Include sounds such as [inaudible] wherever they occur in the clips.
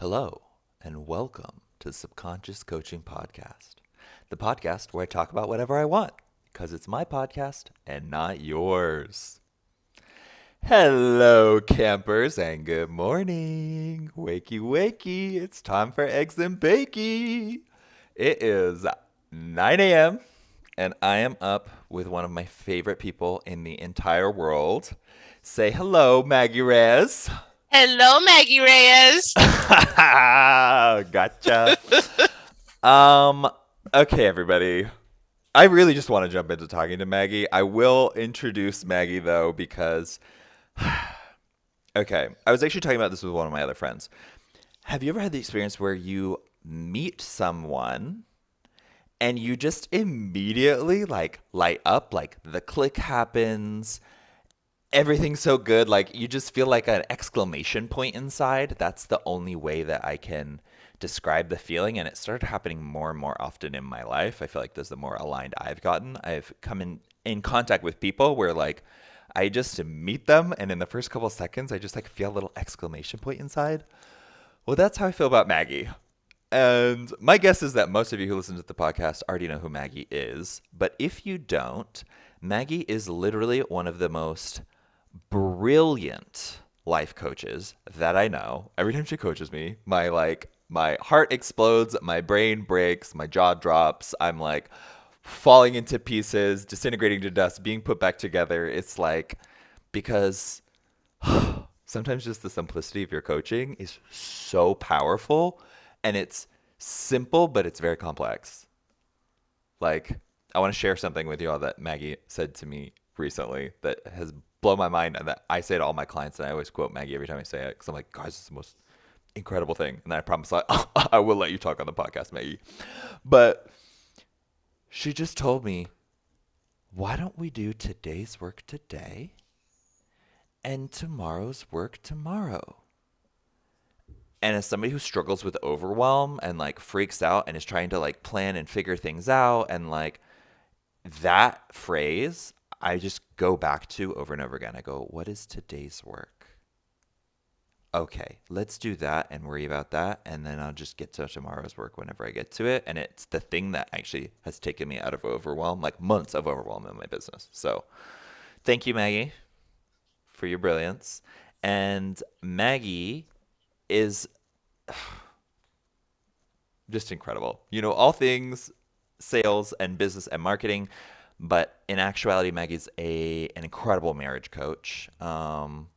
Hello, and welcome to the Subconscious Coaching Podcast, the podcast where I talk about whatever I want, because it's my podcast and not yours. Hello, campers, and good morning. Wakey, wakey. It's time for Eggs and Bakey. It is 9 a.m., and I am up with one of my favorite people in the entire world. Say hello, Maggie Reyes. Hello, Maggie Reyes. [laughs] gotcha. um, okay, everybody. I really just want to jump into talking to Maggie. I will introduce Maggie though because [sighs] okay, I was actually talking about this with one of my other friends. Have you ever had the experience where you meet someone and you just immediately like light up like the click happens everything's so good like you just feel like an exclamation point inside. That's the only way that i can describe the feeling and it started happening more and more often in my life. I feel like this the more aligned i've gotten. I've come in in contact with people where like i just meet them and in the first couple seconds i just like feel a little exclamation point inside. Well that's how i feel about maggie. And my guess is that most of you who listen to the podcast already know who maggie is but if you don't maggie is literally one of the most brilliant life coaches that I know. Every time she coaches me, my like my heart explodes, my brain breaks, my jaw drops. I'm like falling into pieces, disintegrating to dust, being put back together. It's like because [sighs] sometimes just the simplicity of your coaching is so powerful and it's simple but it's very complex. Like I want to share something with you all that Maggie said to me recently that has blow my mind and that I say to all my clients, and I always quote Maggie every time I say it because I'm like, guys, it's the most incredible thing. And I promise I, [laughs] I will let you talk on the podcast, Maggie. But she just told me, why don't we do today's work today and tomorrow's work tomorrow? And as somebody who struggles with overwhelm and like freaks out and is trying to like plan and figure things out and like that phrase I just go back to over and over again. I go, what is today's work? Okay, let's do that and worry about that. And then I'll just get to tomorrow's work whenever I get to it. And it's the thing that actually has taken me out of overwhelm, like months of overwhelm in my business. So thank you, Maggie, for your brilliance. And Maggie is [sighs] just incredible. You know, all things sales and business and marketing. But in actuality, Maggie's a an incredible marriage coach. Um,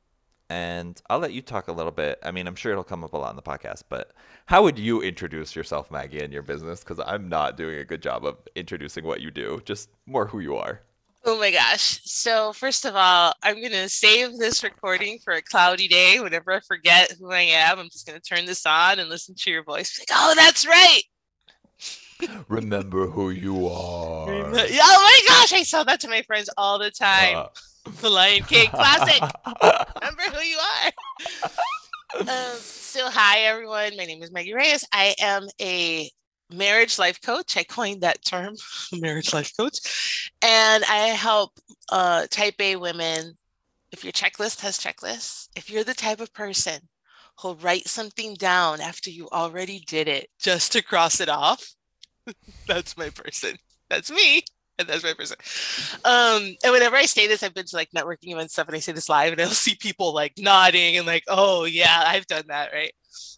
and I'll let you talk a little bit. I mean, I'm sure it'll come up a lot in the podcast, but how would you introduce yourself, Maggie, and your business? Because I'm not doing a good job of introducing what you do, just more who you are. Oh my gosh. So, first of all, I'm going to save this recording for a cloudy day. Whenever I forget who I am, I'm just going to turn this on and listen to your voice. Like, oh, that's right. Remember who you are. [laughs] oh my gosh, I saw that to my friends all the time. Uh. The Lion King classic. [laughs] Remember who you are. um, so, hi everyone. My name is Maggie Reyes. I am a marriage life coach. I coined that term, [laughs] marriage life coach, and I help uh, Type A women. If your checklist has checklists, if you're the type of person who'll write something down after you already did it just to cross it off, [laughs] that's my person. That's me. And that's my person. Um, and whenever I say this, I've been to like networking events stuff and I say this live and [laughs] I'll see people like nodding and like, oh yeah, I've done that, right?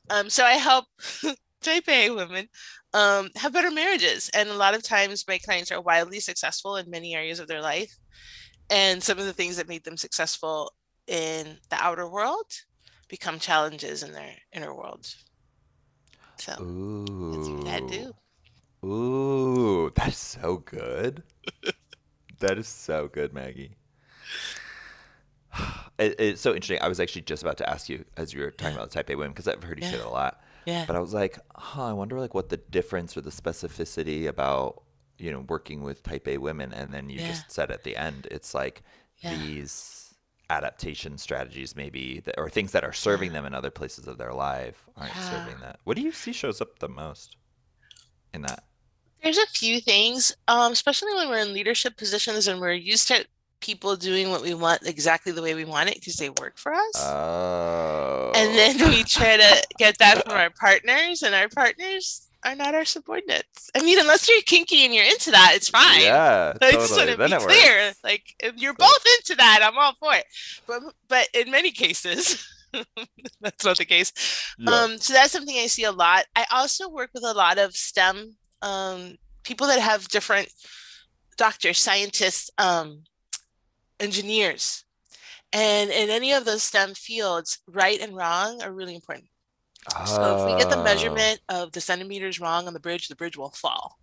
Um, so I help [laughs] type A women um, have better marriages. And a lot of times my clients are wildly successful in many areas of their life. And some of the things that made them successful in the outer world become challenges in their inner world. So Ooh. that's what I do. Ooh, that's so good. that is so good, Maggie. [sighs] It, it's so interesting. I was actually just about to ask you as you were talking about the type A women because I've heard you yeah. say that a lot. Yeah. But I was like, huh, I wonder like what the difference or the specificity about you know working with type A women, and then you yeah. just said at the end, it's like yeah. these adaptation strategies maybe that, or things that are serving them in other places of their life aren't serving that. What do you see shows up the most in that? There's a few things, um, especially when we're in leadership positions and we're used to people doing what we want exactly the way we want it because they work for us. Oh. And then we try to [laughs] get that from our partners, and our partners are not our subordinates. I mean, unless you're kinky and you're into that, it's fine. Yeah, I totally. just want to Then be clear. works. Like, if you're both into that, I'm all for it. But but in many cases, [laughs] that's not the case. Yeah. Um, so that's something I see a lot. I also work with a lot of STEM um, people that have different doctors, scientists, um, engineers. And in any of those STEM fields, right and wrong are really important. So if we get the Oh, measurement of the centimeters wrong on the bridge, the bridge will fall.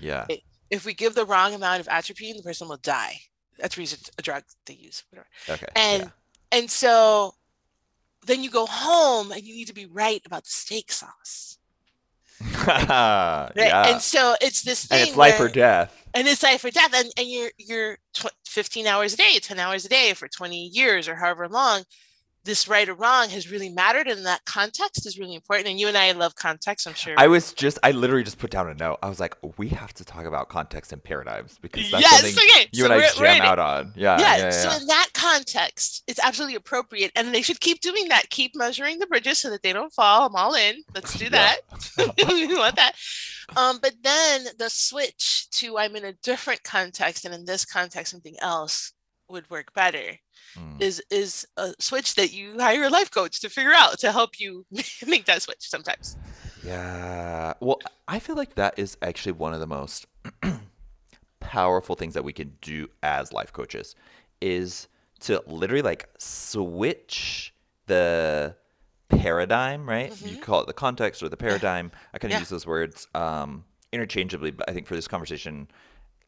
Yeah. If we give the wrong amount of atropine, the person will die. Atropine is a drug they use, whatever. Okay. And and so then you go home and you need to be right about the steak sauce. [laughs] Right? yeah. And so it's this thing And it's life or death. and it's life or death and, and you're you're tw- 15 hours a day 10 hours a day for 20 years or however long this right or wrong has really mattered and that context is really important and you and i love context i'm sure I was just, I literally just put down a note. I was like, we have to talk about context and paradigms because that's yes something okay you so and I jam out on. Yeah. yeah, Yeah. yeah, so yeah. in that context it's absolutely appropriate and they should keep doing that keep measuring the bridges so that they don't fall i'm all in let's do [laughs] that [laughs] we want that um but then the switch to i'm in a different context and in this context something else would work better Mm. is is a switch that you hire a life coach to figure out to help you [laughs] make that switch sometimes Yeah. Well, I feel like that is actually one of the most [clears throat] powerful things that we can do as life coaches is to literally like switch the paradigm, right? You Mhm. call it the context or the paradigm. I kind of Yeah. use those words um, interchangeably, but I think for this conversation,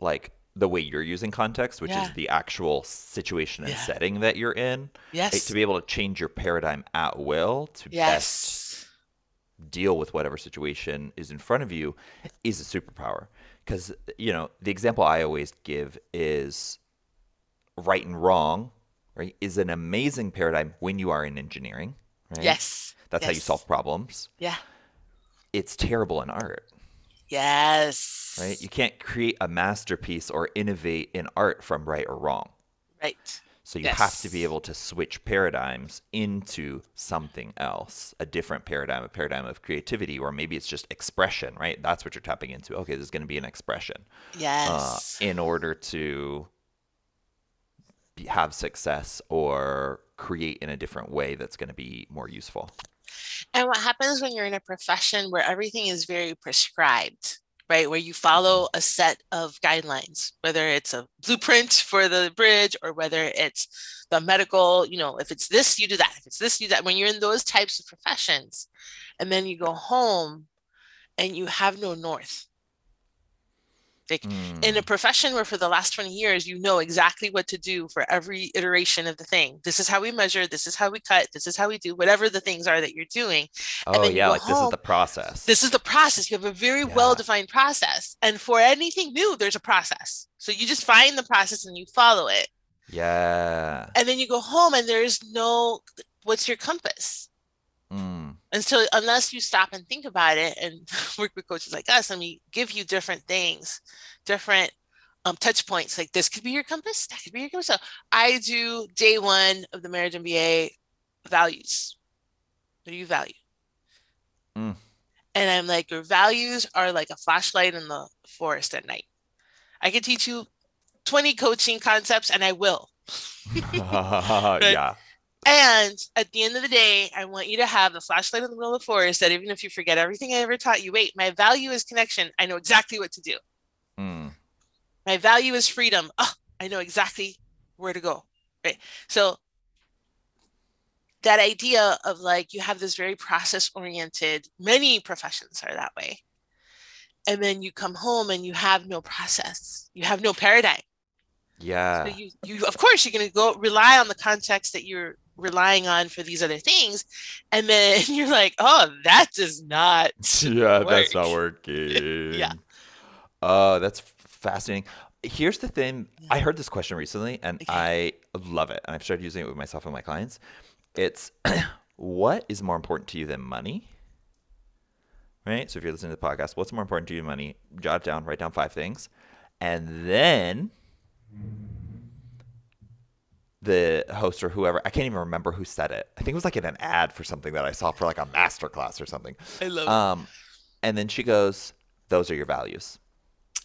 like the way you're using context, which Yeah. is the actual situation and Yeah. setting that you're in, right? yes to be able to change your paradigm at will to best yes deal with whatever situation is in front of you is a superpower. Because, you know, the example I always give is right and wrong, right, is an amazing paradigm when you are in engineering, right? yes That's how you solve problems. yeah It's terrible in art, yes right? You can't create a masterpiece or innovate in art from right or wrong. right So you have to be able to switch paradigms into something else, a different paradigm, a paradigm of creativity, or maybe it's just expression, right? That's what you're tapping into. Okay, this is going to be an expression uh, yes in order to be, have success or create in a different way that's going to be more useful. And what happens when you're in a profession where everything is very prescribed right? Where you mm-hmm. follow a set of guidelines whether it's a blueprint for the bridge or whether it's the medical you know if it's this you do that. If it's this you do that. When you're in those types of professions and then you go home and you have no north like in a Mm, profession where for the last 20 years you know exactly what to do for every iteration of the thing this is how we measure this is how we cut this is how we do whatever the things are that you're doing oh, yeah, like this is the process. this is the process you have a very Yeah. well defined process and for anything new there's a process so you just find the process and you follow it yeah. and then you go home and there's no what's your compass Mm, and so unless you stop and think about it and [laughs] work with coaches like us and we give you different things different um, touch points like this could be your compass that could be your compass. So i do day one of the marriage mba values what do you value. Mm. and i'm like your values are like a flashlight in the forest at night. I can teach you 20 coaching concepts and i will. [laughs] [laughs] Yeah. And at the end of the day, I want you to have the flashlight in the middle of the forest that even if you forget everything I ever taught you, wait, my value is connection. I know exactly what to do. Mm, My value is freedom. Oh, I know exactly where to go. Right. So that idea of like you have this very process oriented, many professions are that way. And then you come home and you have no process, you have no paradigm. yeah. So you, you of course you're going to go rely on the context that you're relying on for these other things and then [laughs] you're like oh that does not [laughs] yeah, that's not [laughs] working. Yeah. Oh, that's fascinating. Here's the thing. Yeah. I heard this question recently and Okay. I love it. And I've started using it with myself and my clients. It's [clears throat] what is more important to you than money? Right? So if you're listening to the podcast, what's more important to you than money? Jot it down, write down five things. And then the host or whoever, I can't even remember who said it. I think it was like in an ad for something that I saw for like a master class or something. I love Um, and then she goes, "Those are your values."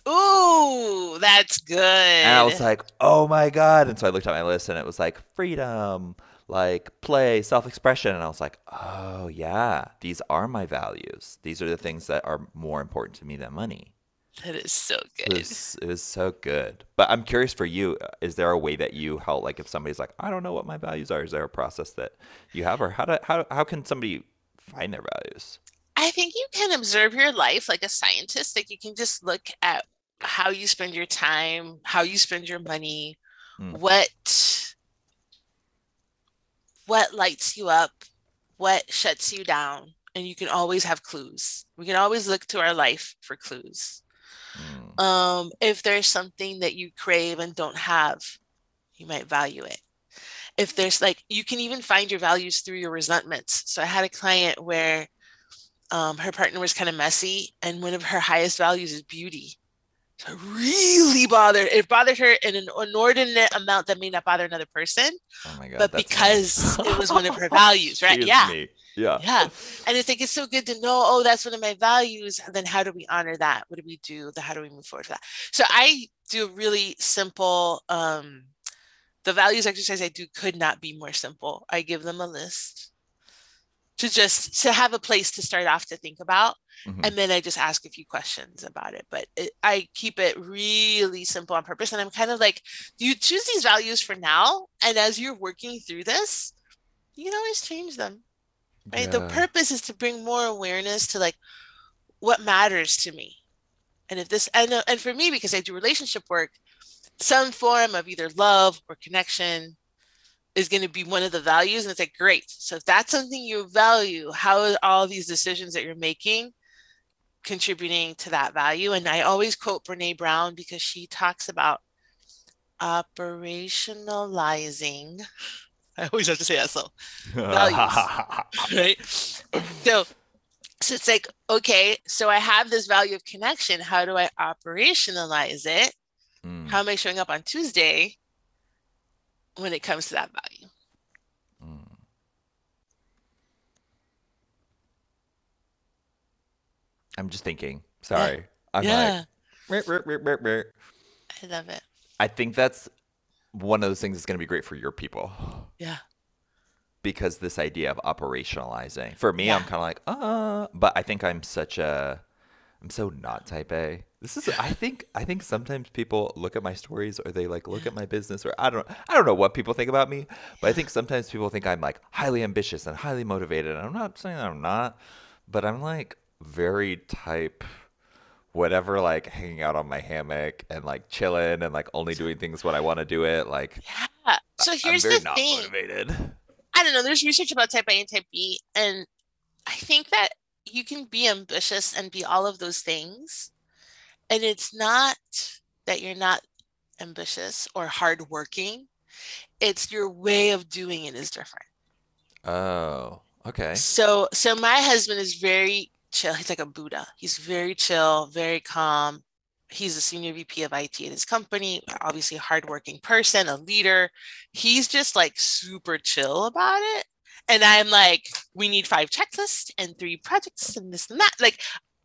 it. Ooh, that's good. And I was like, "Oh my god!" And so I looked at my list, and it was like freedom, like play, self-expression, and I was like, "Oh yeah, these are my values. These are the things that are more important to me than money." That is so It good. was, it was so good. But I'm curious for you, uh, is there a way that you help, like if somebody's like, I don't know what my values are, is there a process that you have, or how do, how, how can somebody find their values? I think you can observe your life like a scientist. Like you can just look at how you spend your time, how you spend your money, Mm. what what lights you up, what shuts you down, and you can always have clues. We can always look to our life for clues. Mm. Um, if there's something that you crave and don't have, you might value it. If there's like, you can even find your values through your resentments. So I had a client where um, her partner was kind of messy, and one of her highest values is beauty. So it really bothered. It bothered her in an inordinate amount that may not bother another person, Oh my God. but because it was one of her values, [laughs] right? Yeah. me. Yeah. Yeah. And I think it's so good to know, oh, that's one of my values. And then how do we honor that? What do we do? The how do we move forward to that? So I do a really simple um the values exercise I do could not be more simple. I give them a list to just to have a place to start off to think about. Mhm. And then I just ask a few questions about it. But it, I keep it really simple on purpose. And I'm kind of like, you choose these values for now. And as you're working through this, you can always change them right the purpose is to bring more awareness to like what matters to me. And if this and, uh, and for me because i do relationship work some form of either love or connection is going to be one of the values and it's like great. So if that's something you value how are all these decisions that you're making contributing to that value? And i always quote brene brown because she talks about operationalizing [laughs] i always have to say that so values. [laughs] right? So, so it's like, okay, so I have this value of connection. How do I operationalize it? Mm, How am I showing up on Tuesday when it comes to that value? mm. I'm just thinking. Sorry. I'm yeah, like. I love it. I think that's one of those things that's going to be great for your people. Yeah. because this idea of operationalizing for me i'm kind of like uh but i think i'm such a i'm so not type a this is i think i think sometimes people look at my stories or they like look at my business or i don't i don't know what people think about me but i think sometimes people think i'm like highly ambitious and highly motivated and i'm not saying that i'm not but i'm like very type whatever like hanging out on my hammock and like chilling and like only doing things when i want to do it like Yeah. So here's the not thing. motivated I don't know. There's research about type A and type B, and I think that you can be ambitious and be all of those things. And it's not that you're not ambitious or hardworking. It's your way of doing it is different. oh okay So, so my husband is very chill. He's like a Buddha. He's very chill, very calm. He's a senior VP of IT at his company, obviously a hardworking person, a leader. He's just like super chill about it. And I'm like, we need five checklists and three projects and this and that. Like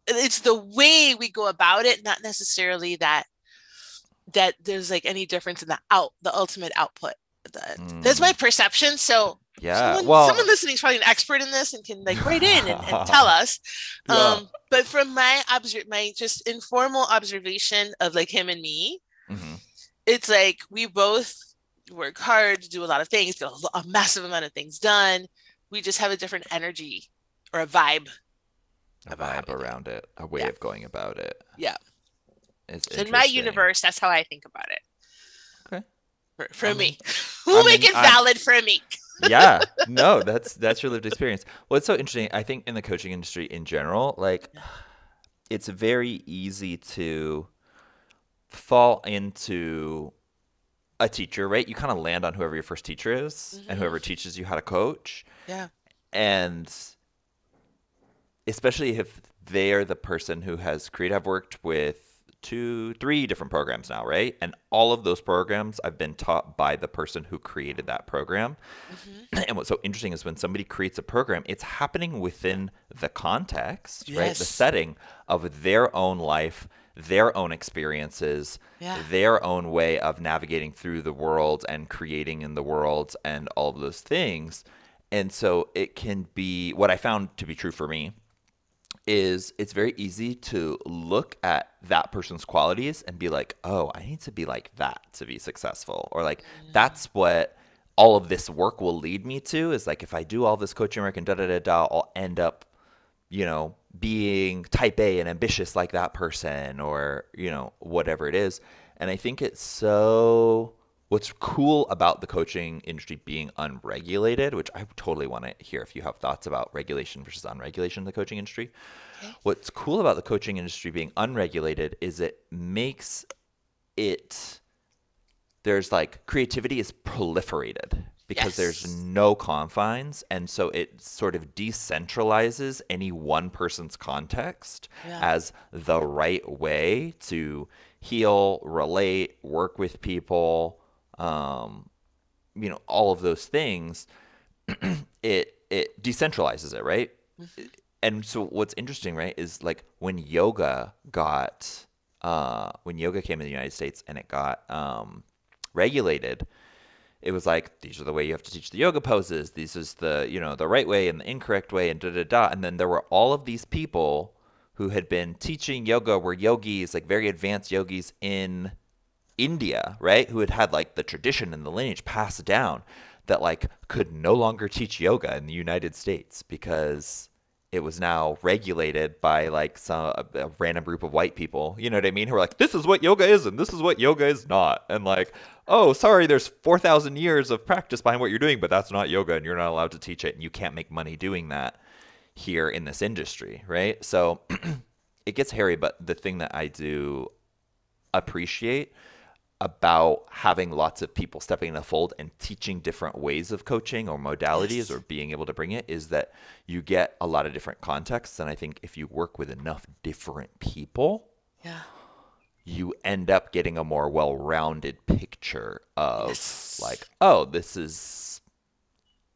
it's the way we go about it, not necessarily that that there's like any difference in the out the ultimate output. The- That's my mm. perception. So Yeah. someone, well, someone listening is probably an expert in this and can like write in and, and tell [laughs] us. Yeah. Um, but from my my just informal observation of like him and me, mhm. it's like we both work hard, do a lot of things, get a, a massive amount of things done. We just have a different energy or a vibe. a vibe around it, a way Yeah. of going about it. Yeah. It's So in my universe, that's how I think about it. Okay. For, for I me, [laughs] we'll I make it I- valid for me. Yeah. No, that's that's your lived experience. Well, it's so interesting. I think in the coaching industry in general, like it's very easy to fall into a teacher, right? You kind of land on whoever your first teacher is and Mhm. whoever teaches you how to coach. Yeah. and especially if they are the person who has created i've worked with two, three different programs now, right? And all of those programs I've been taught by the person who created that program. Mm-hmm. [clears throat] And what's so interesting is when somebody creates a program, it's happening within the context, yes. right? The setting of their own life, their own experiences, yeah. their own way of navigating through the world and creating in the world and all of those things. And so it can be what I found to be true for me is it's very easy to look at that person's qualities and be like, oh, I need to be like that to be successful. Or like, mm. that's what all of this work will lead me to is like, if I do all this coaching work and da da da da, I'll end up, you know, being type A and ambitious like that person or, you know, whatever it is. And I think it's so what's cool about the coaching industry being unregulated, which I totally want to hear if you have thoughts about regulation versus unregulation in the coaching industry. Okay. What's cool about the coaching industry being unregulated is it makes it there's like creativity is proliferated because yes. there's no confines and so it sort of decentralizes any one person's context yeah. as the right way to heal, relate, work with people, um, you know, all of those things, [clears throat] it it decentralizes it, right? Mm-hmm. And so what's interesting, right, is like when yoga got uh, when yoga came in the United States and it got um, regulated, it was like these are the way you have to teach the yoga poses. This is the you know the right way and the incorrect way, and da da da. And then there were all of these people who had been teaching yoga, were yogis, like very advanced yogis in India, right, who had had like the tradition and the lineage passed down that like could no longer teach yoga in the United States because it was now regulated by like some a, a random group of white people. You know what I mean? Who are like, this is what yoga is and this is what yoga is not. And like, oh, sorry, there's 4,000 years of practice behind what you're doing, but that's not yoga and you're not allowed to teach it and you can't make money doing that here in this industry, right? So [clears throat] it gets hairy, but the thing that I do appreciate about having lots of people stepping in the fold and teaching different ways of coaching or modalities yes. or being able to bring it is that you get a lot of different contexts and i think if you work with enough different people yeah you end up getting a more well-rounded picture of yes. like oh this is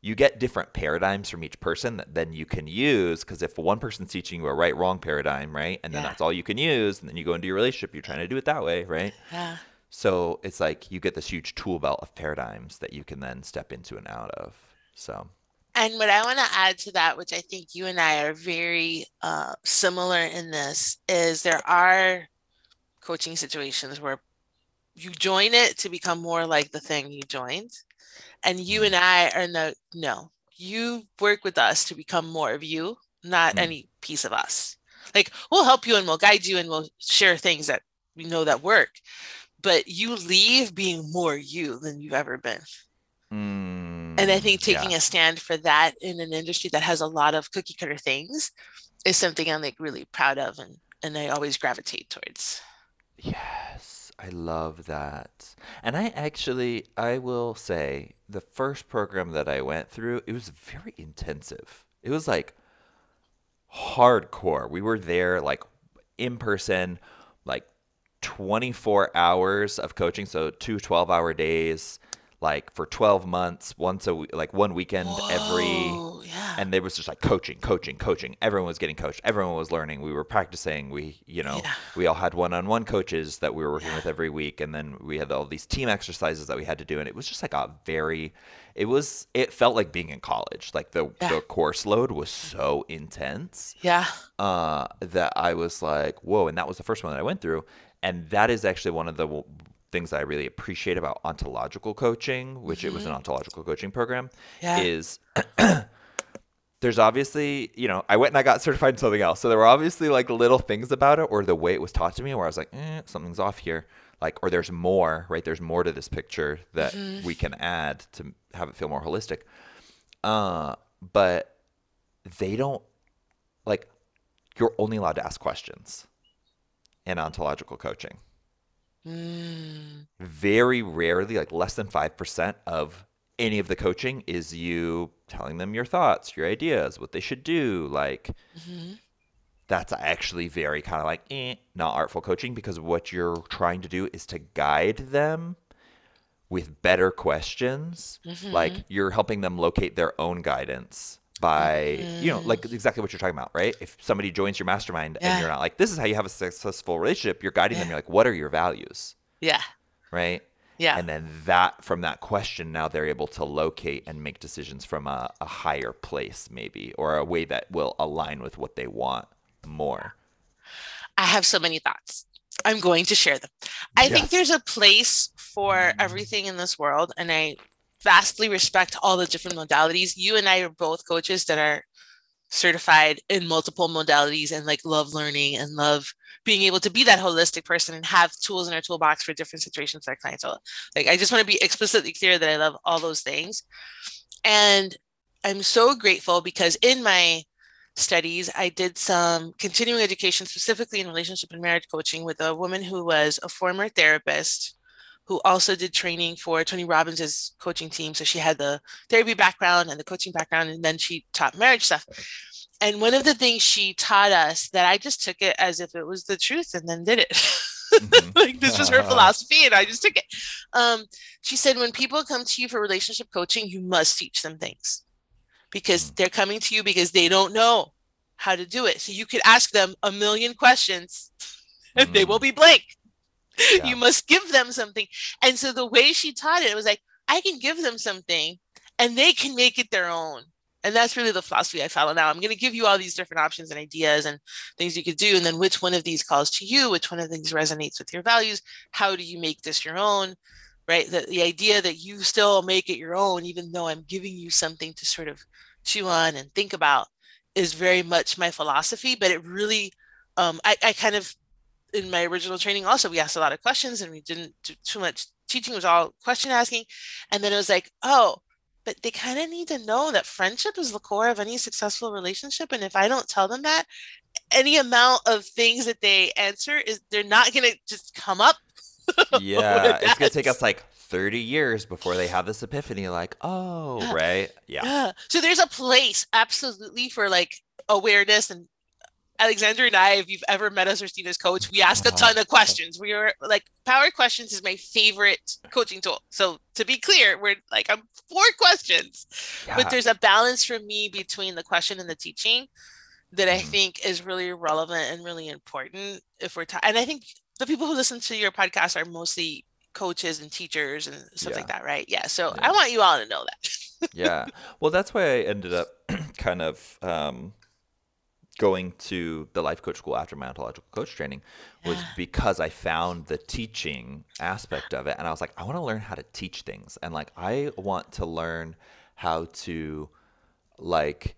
you get different paradigms from each person that then you can use because if one person's teaching you a right wrong paradigm right and then yeah. that's all you can use and then you go into your relationship you're trying to do it that way right yeah so it's like you get this huge tool belt of paradigms that you can then step into and out of. So. And what I want to add to that, which I think you and I are very uh, similar in this, is there are coaching situations where you join it to become more like the thing you joined. And you mm. and I are no, no, you work with us to become more of you, not mm. any piece of us. Like we'll help you and we'll guide you and we'll share things that we know that work but you leave being more you than you've ever been. Mm, and I think taking yeah. a stand for that in an industry that has a lot of cookie cutter things is something I'm like really proud of and, and I always gravitate towards. Yes, I love that. And I actually, I will say, the first program that I went through, it was very intensive. It was like hardcore. We were there like in person, like 24 hours of coaching, so two 12 hour days, like for 12 months, once a week, like one weekend Whoa, every. Yeah. And there was just like coaching, coaching, coaching. Everyone was getting coached. Everyone was learning. We were practicing. We, you know, yeah. we all had one on one coaches that we were working yeah. with every week. And then we had all these team exercises that we had to do. And it was just like a very, it was, it felt like being in college. Like the, the course load was so intense. Yeah. Uh, that I was like, whoa. And that was the first one that I went through and that is actually one of the things that I really appreciate about ontological coaching, which mm-hmm. it was an mm-hmm. ontological coaching program, yeah. is [clears throat] there's obviously, you know, I went and I got certified in something else. So there were obviously like little things about it or the way it was taught to me where I was like, eh, something's off here. Like, or there's more, right? There's more to this picture that mm-hmm. we can add to have it feel more holistic. Uh, but they don't like, you're only allowed to ask questions in ontological coaching. Mm. Very rarely, like less than 5% of any of the coaching is you telling them your thoughts, your ideas, what they should do. Like, mm-hmm. that's actually very kind of like eh, not artful coaching because what you're trying to do is to guide them with better questions. Mhm. Like you're helping them locate their own guidance by, you know, like mm. exactly what you're talking about, right? If somebody joins your mastermind Yeah. and you're not like, this is how you have a successful relationship, you're guiding them. You're like, what are your values, Yeah. right? Yeah. And then that from that question, now they're able to locate and make decisions from a, a higher place, maybe, or a way that will align with what they want more. I have so many thoughts. I'm going to share them. I think there's a place for everything in this world, and I vastly respect all the different modalities. You and I are both coaches that are certified in multiple modalities and like love learning and love being able to be that holistic person and have tools in our toolbox for different situations our clients. So like I just want to be explicitly clear that I love all those things. And I'm so grateful because in my studies, I did some continuing education specifically in relationship and marriage coaching with a woman who was a former therapist who also did training for Tony Robbins's coaching team. So she had the therapy background and the coaching background, and then she taught marriage stuff. And one of the things she taught us that I just took it as if it was the truth and then did it. Mhm. [laughs] like this was her philosophy and I just took it. Um, she said, when people come to you for relationship coaching, you must teach them things because Mm. they're coming to you because they don't know how to do it. So you could ask them a million questions and they will be blank. [laughs] Yeah. You must give them something. And so the way she taught it, it was like, I can give them something and they can make it their own. And that's really the philosophy I follow now. I'm going to give you all these different options and ideas and things you could do. And then which one of these calls to you? Which one of these resonates with your values? How do you make this your own? Right. The, the idea that you still make it your own, even though I'm giving you something to sort of chew on and think about, is very much my philosophy. But it really, um, I, I kind of, in my original training, also, we asked a lot of questions and we didn't do too much teaching, it was all question asking. And then it was like, oh, but they kind of need to know that friendship is the core of any successful relationship. And if I don't tell them that, any amount of things that they answer is they're not going to just come up. [laughs] Yeah, it's gonna take us like 30 years before they have this epiphany, like, oh, Yeah. right? Yeah. Yeah. So there's a place absolutely for like awareness and Alexander and I, if you've ever met us or seen us coach, we ask a Uh-huh. ton of questions. We are like power questions is my favorite coaching tool. So to be clear, we're like I'm four questions. Yeah. but there's a balance for me between the question and the teaching that I Mhm. think is really relevant and really important if we're ta- and I think the people who listen to your podcast are mostly coaches and teachers and stuff like that, right? Yeah. So Yeah. I want you all to know that. [laughs] yeah. Well, that's why I ended up [clears throat] kind of um, going to the life coach school after my ontological coach training was because I found the teaching aspect of it. And I was like, I want to learn how to teach things. And like, I want to learn how to, like,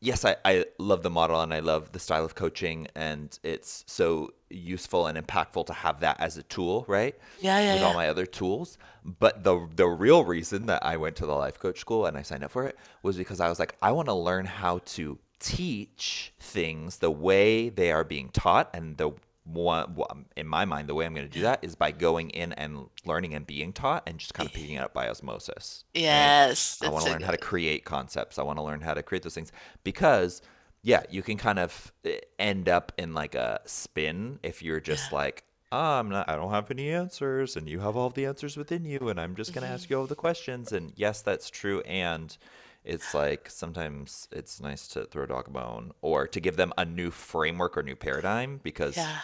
yes, I, I love the model and I love the style of coaching. And it's so useful and impactful to have that as a tool, right? Yeah, yeah, with all my other tools. But the the real reason that I went to the life coach school and I signed up for it was because I was like, I want to learn how to teach things the way they are being taught, and the one in my mind, the way I'm going to do that is by going in and learning and being taught, and just kind of picking it up by osmosis. Yes. I want to learn how to create concepts. I want to learn how to create those things because, yeah, you can kind of eh, end up in like a spin if you're just like, oh, I'm not, I don't have any answers, and you have all the answers within you, and I'm just gonna Mm-hmm. ask you all the questions. And yes, that's true. And it's like sometimes it's nice to throw a dog a bone or to give them a new framework or new paradigm because Yeah.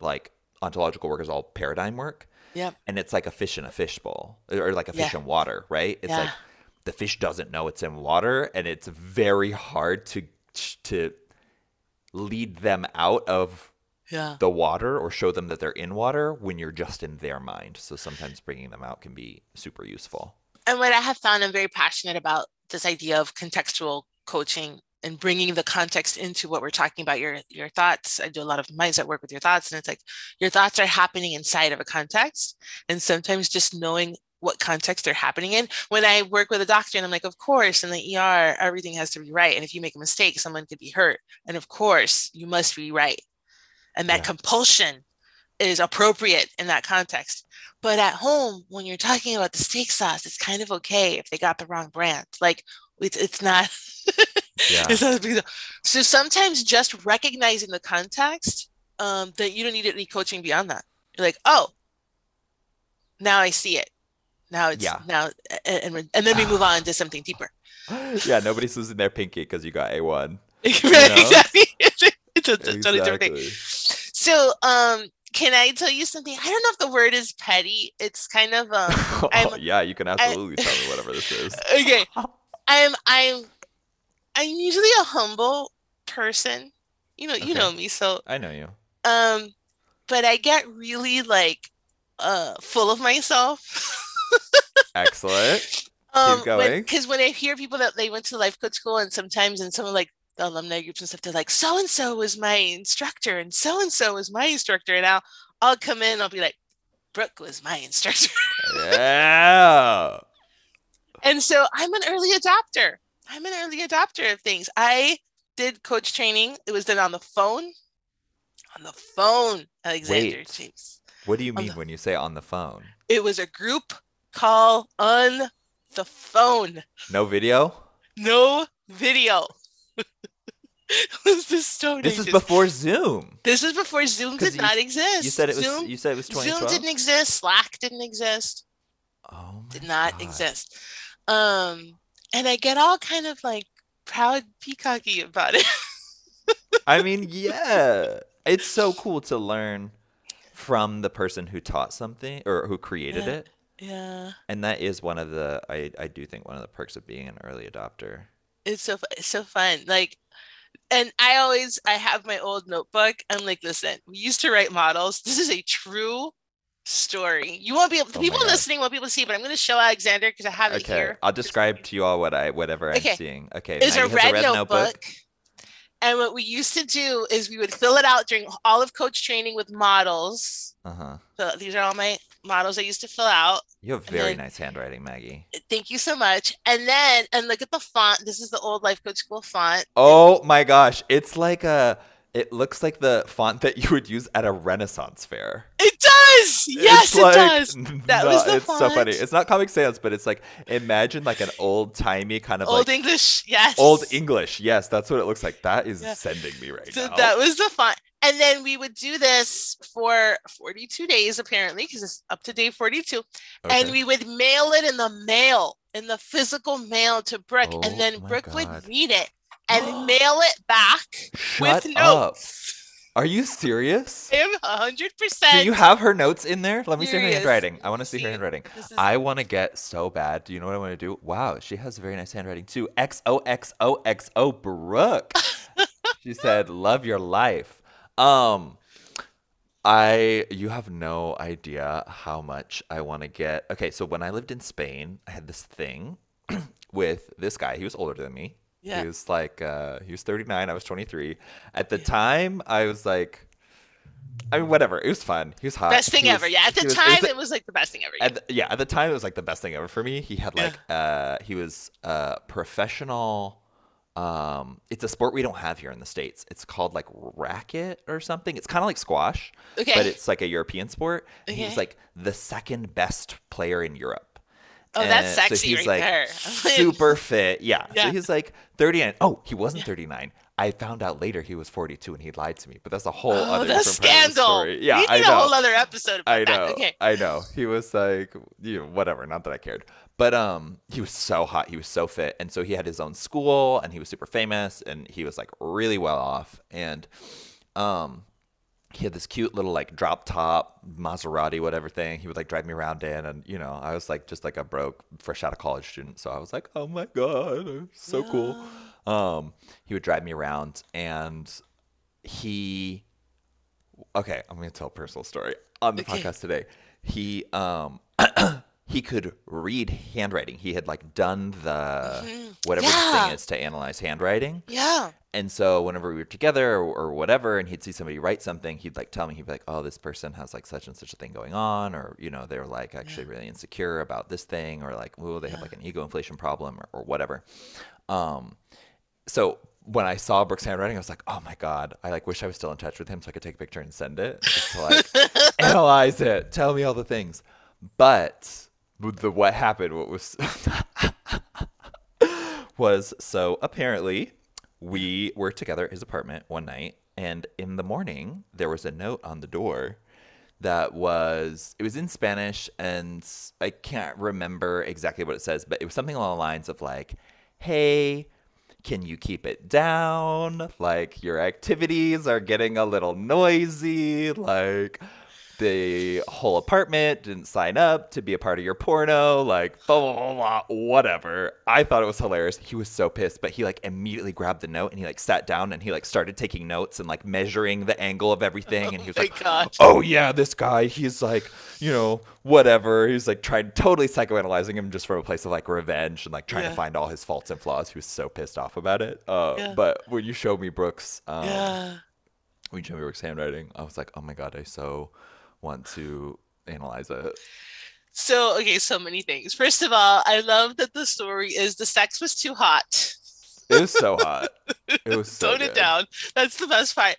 like ontological work is all paradigm work Yep. and it's like a fish in a fishbowl or like a fish Yeah. in water, right? It's like the fish doesn't know it's in water and it's very hard to to lead them out of Yeah. the water or show them that they're in water when you're just in their mind. So sometimes bringing them out can be super useful. And what I have found, I'm very passionate about this idea of contextual coaching and bringing the context into what we're talking about. Your your thoughts. I do a lot of mindset work with your thoughts, and it's like your thoughts are happening inside of a context, and sometimes just knowing what context they're happening in. When I work with a doctor, and I'm like, of course, in the ER, everything has to be right, and if you make a mistake, someone could be hurt, and of course, you must be right, and that Yeah. compulsion is appropriate in that context. But at home, when you're talking about the steak sauce, it's kind of okay if they got the wrong brand. Like it's it's not [laughs] Yeah. it's not a big deal. So sometimes just recognizing the context, um, that you don't need any coaching beyond that. You're like, oh, now I see it. Now it's Yeah. now, and, and, and then we move on to [sighs] something deeper. yeah, nobody's losing their pinky because you got A1. Right, [laughs] know? exactly. [laughs] it's a, a totally different thing. So, um, can I tell you something? I don't know if the word is petty. It's kind of um. [laughs] Oh, yeah, you can absolutely tell me whatever this is. [laughs] okay. I'm I'm I'm usually a humble person. You know, you know me. So, I know you. um, but I get really like uh full of myself. [laughs] Excellent. Um, going. Because when, I hear people that they went to life coach school, and sometimes and some of like the alumni groups and stuff, they're like, "So and so was my instructor, and so and so was my instructor," and I'll I'll come in, I'll be like, "Brooke was my instructor," Yeah. [laughs] and so I'm an early adopter. I'm an early adopter of things. I did coach training. It was done on the phone. On the phone, Alexander Wait. James. What do you mean the- when you say on the phone? It was a group call on the phone. No video? No video. Was [laughs] this is before Zoom. This is before Zoom did you- not exist. You said it was Zoom. you said it was Zoom didn't exist. Slack didn't exist. oh my Did not God. exist. Um, and I get all kind of like proud, peacocky about it. I mean, [laughs] yeah. It's so cool to learn from the person who taught something or who created Yeah. it. yeah, And that is one of the I, I do think one of the perks of being an early adopter. It's so it's so fun. Like, and I always I have my old notebook. I'm like, listen, we used to write models. This is a true story. You won't be able. The Oh people listening won't be able to see, but I'm going to show Alexander because I have it Okay, here. I'll describe to you all what I whatever Okay. I'm seeing. Okay, It's a Maggie has red, notebook. And what we used to do is we would fill it out during all of coach training with models. Uh huh. So these are all my models I used to fill out. You have very then- nice handwriting, Maggie. Thank you so much. And then, and look at the font. This is the old Life Coach School font. Oh my gosh, it's like a. It looks like the font that you would use at a Renaissance fair. It does. Yes, it does. [laughs] That was the it's so funny. It's not Comic Sans, but it's like imagine like an old timey kind of Old like English. Yes. old English. Yes, that's what it looks like. That is Yeah. sending me right So now. that was the font. And then we would do this for 42 days, apparently, because it's up to day 42. And we would mail it in the mail, in the physical mail to Brooke. Oh and then Brooke God. would read it and [gasps] mail it back Shut with up. notes. Are you serious? I am 100%. Do you have her notes in there? Let me see her handwriting. I want to see her handwriting. is- I want to get so bad. Do you know what I want to do? Wow, she has very nice handwriting too. X O X O X O Brooke. [laughs] she said, "Love your life." Um, I you have no idea how much I want to get. Okay, so when I lived in Spain, I had this thing [clears throat] with this guy. He was older than me. Yeah. He was like uh, he was 39. I was 23. At the time, I was like. I mean, whatever. It was fun. He was hot. best thing He ever. Yeah. At the he was- it time, was- it was like the best thing ever. at the, yeah, at the time it was like the best thing ever for me. He had Yeah. like uh he was a professional um it's a sport we don't have here in the states. It's called like racket or something. It's kind of like squash, okay. but it's like a European sport. And He was like the second best player in Europe. Oh, that's And so sexy he's right like there. [laughs] super fit. Yeah. Yeah. So he's like 39. Oh, he wasn't 39. I found out later he was 42 and he lied to me. But that's a whole oh, other the part of the scandal. story. Yeah, we I know. a whole other episode about I that. know. Okay. I know. He was like, you know, whatever. Not that I cared, but um, he was so hot. He was so fit, and so he had his own school, and he was super famous, and he was like really well off, and um, he had this cute little like drop top Maserati, whatever thing. He would like drive me around in, and you know, I was like just like a broke, fresh out of college student, so I was like, oh my god, so cool. Um, he would drive me around, and he okay i'm gonna tell a personal story on the Okay. podcast today he um he could read handwriting he had like done the Mhm. whatever the thing is to analyze handwriting Yeah. and so whenever we were together or, or whatever and he'd see somebody write something he'd like tell me he'd be like oh this person has like such and such a thing going on or you know they're like actually really insecure about this thing or like oh they have like an ego inflation problem or, or whatever um so when I saw Brooke's handwriting, I was like, oh my god, I like wish I was still in touch with him so I could take a picture and send it just to like [laughs] analyze it, tell me all the things. But the what happened, what was [laughs] was so apparently we were together at his apartment one night, and in the morning there was a note on the door that was it was in Spanish, and I can't remember exactly what it says, but it was something along the lines of like, "Hey." Can you keep it down? Like your activities are getting a little noisy. Like the whole apartment didn't sign up to be a part of your porno, like blah, blah, blah, blah, whatever. I thought it was hilarious. He was so pissed, but he like immediately grabbed the note and he like sat down and he like started taking notes and like measuring the angle of everything. And he [laughs] was my like, gosh. oh yeah, this guy, he's like, you know, whatever. He's like trying totally psychoanalyzing him just from a place of like revenge and like trying Yeah. to find all his faults and flaws. He was so pissed off about it. Uh, Yeah. But when you showed me Brooke's, um, yeah. when you showed me Brooke's handwriting, I was like, oh my god, I so want to analyze it. So, okay, so many things. First of all, I love that the story is the sex was too hot. It was so hot. It was [laughs] so Tone it down. That's the best part.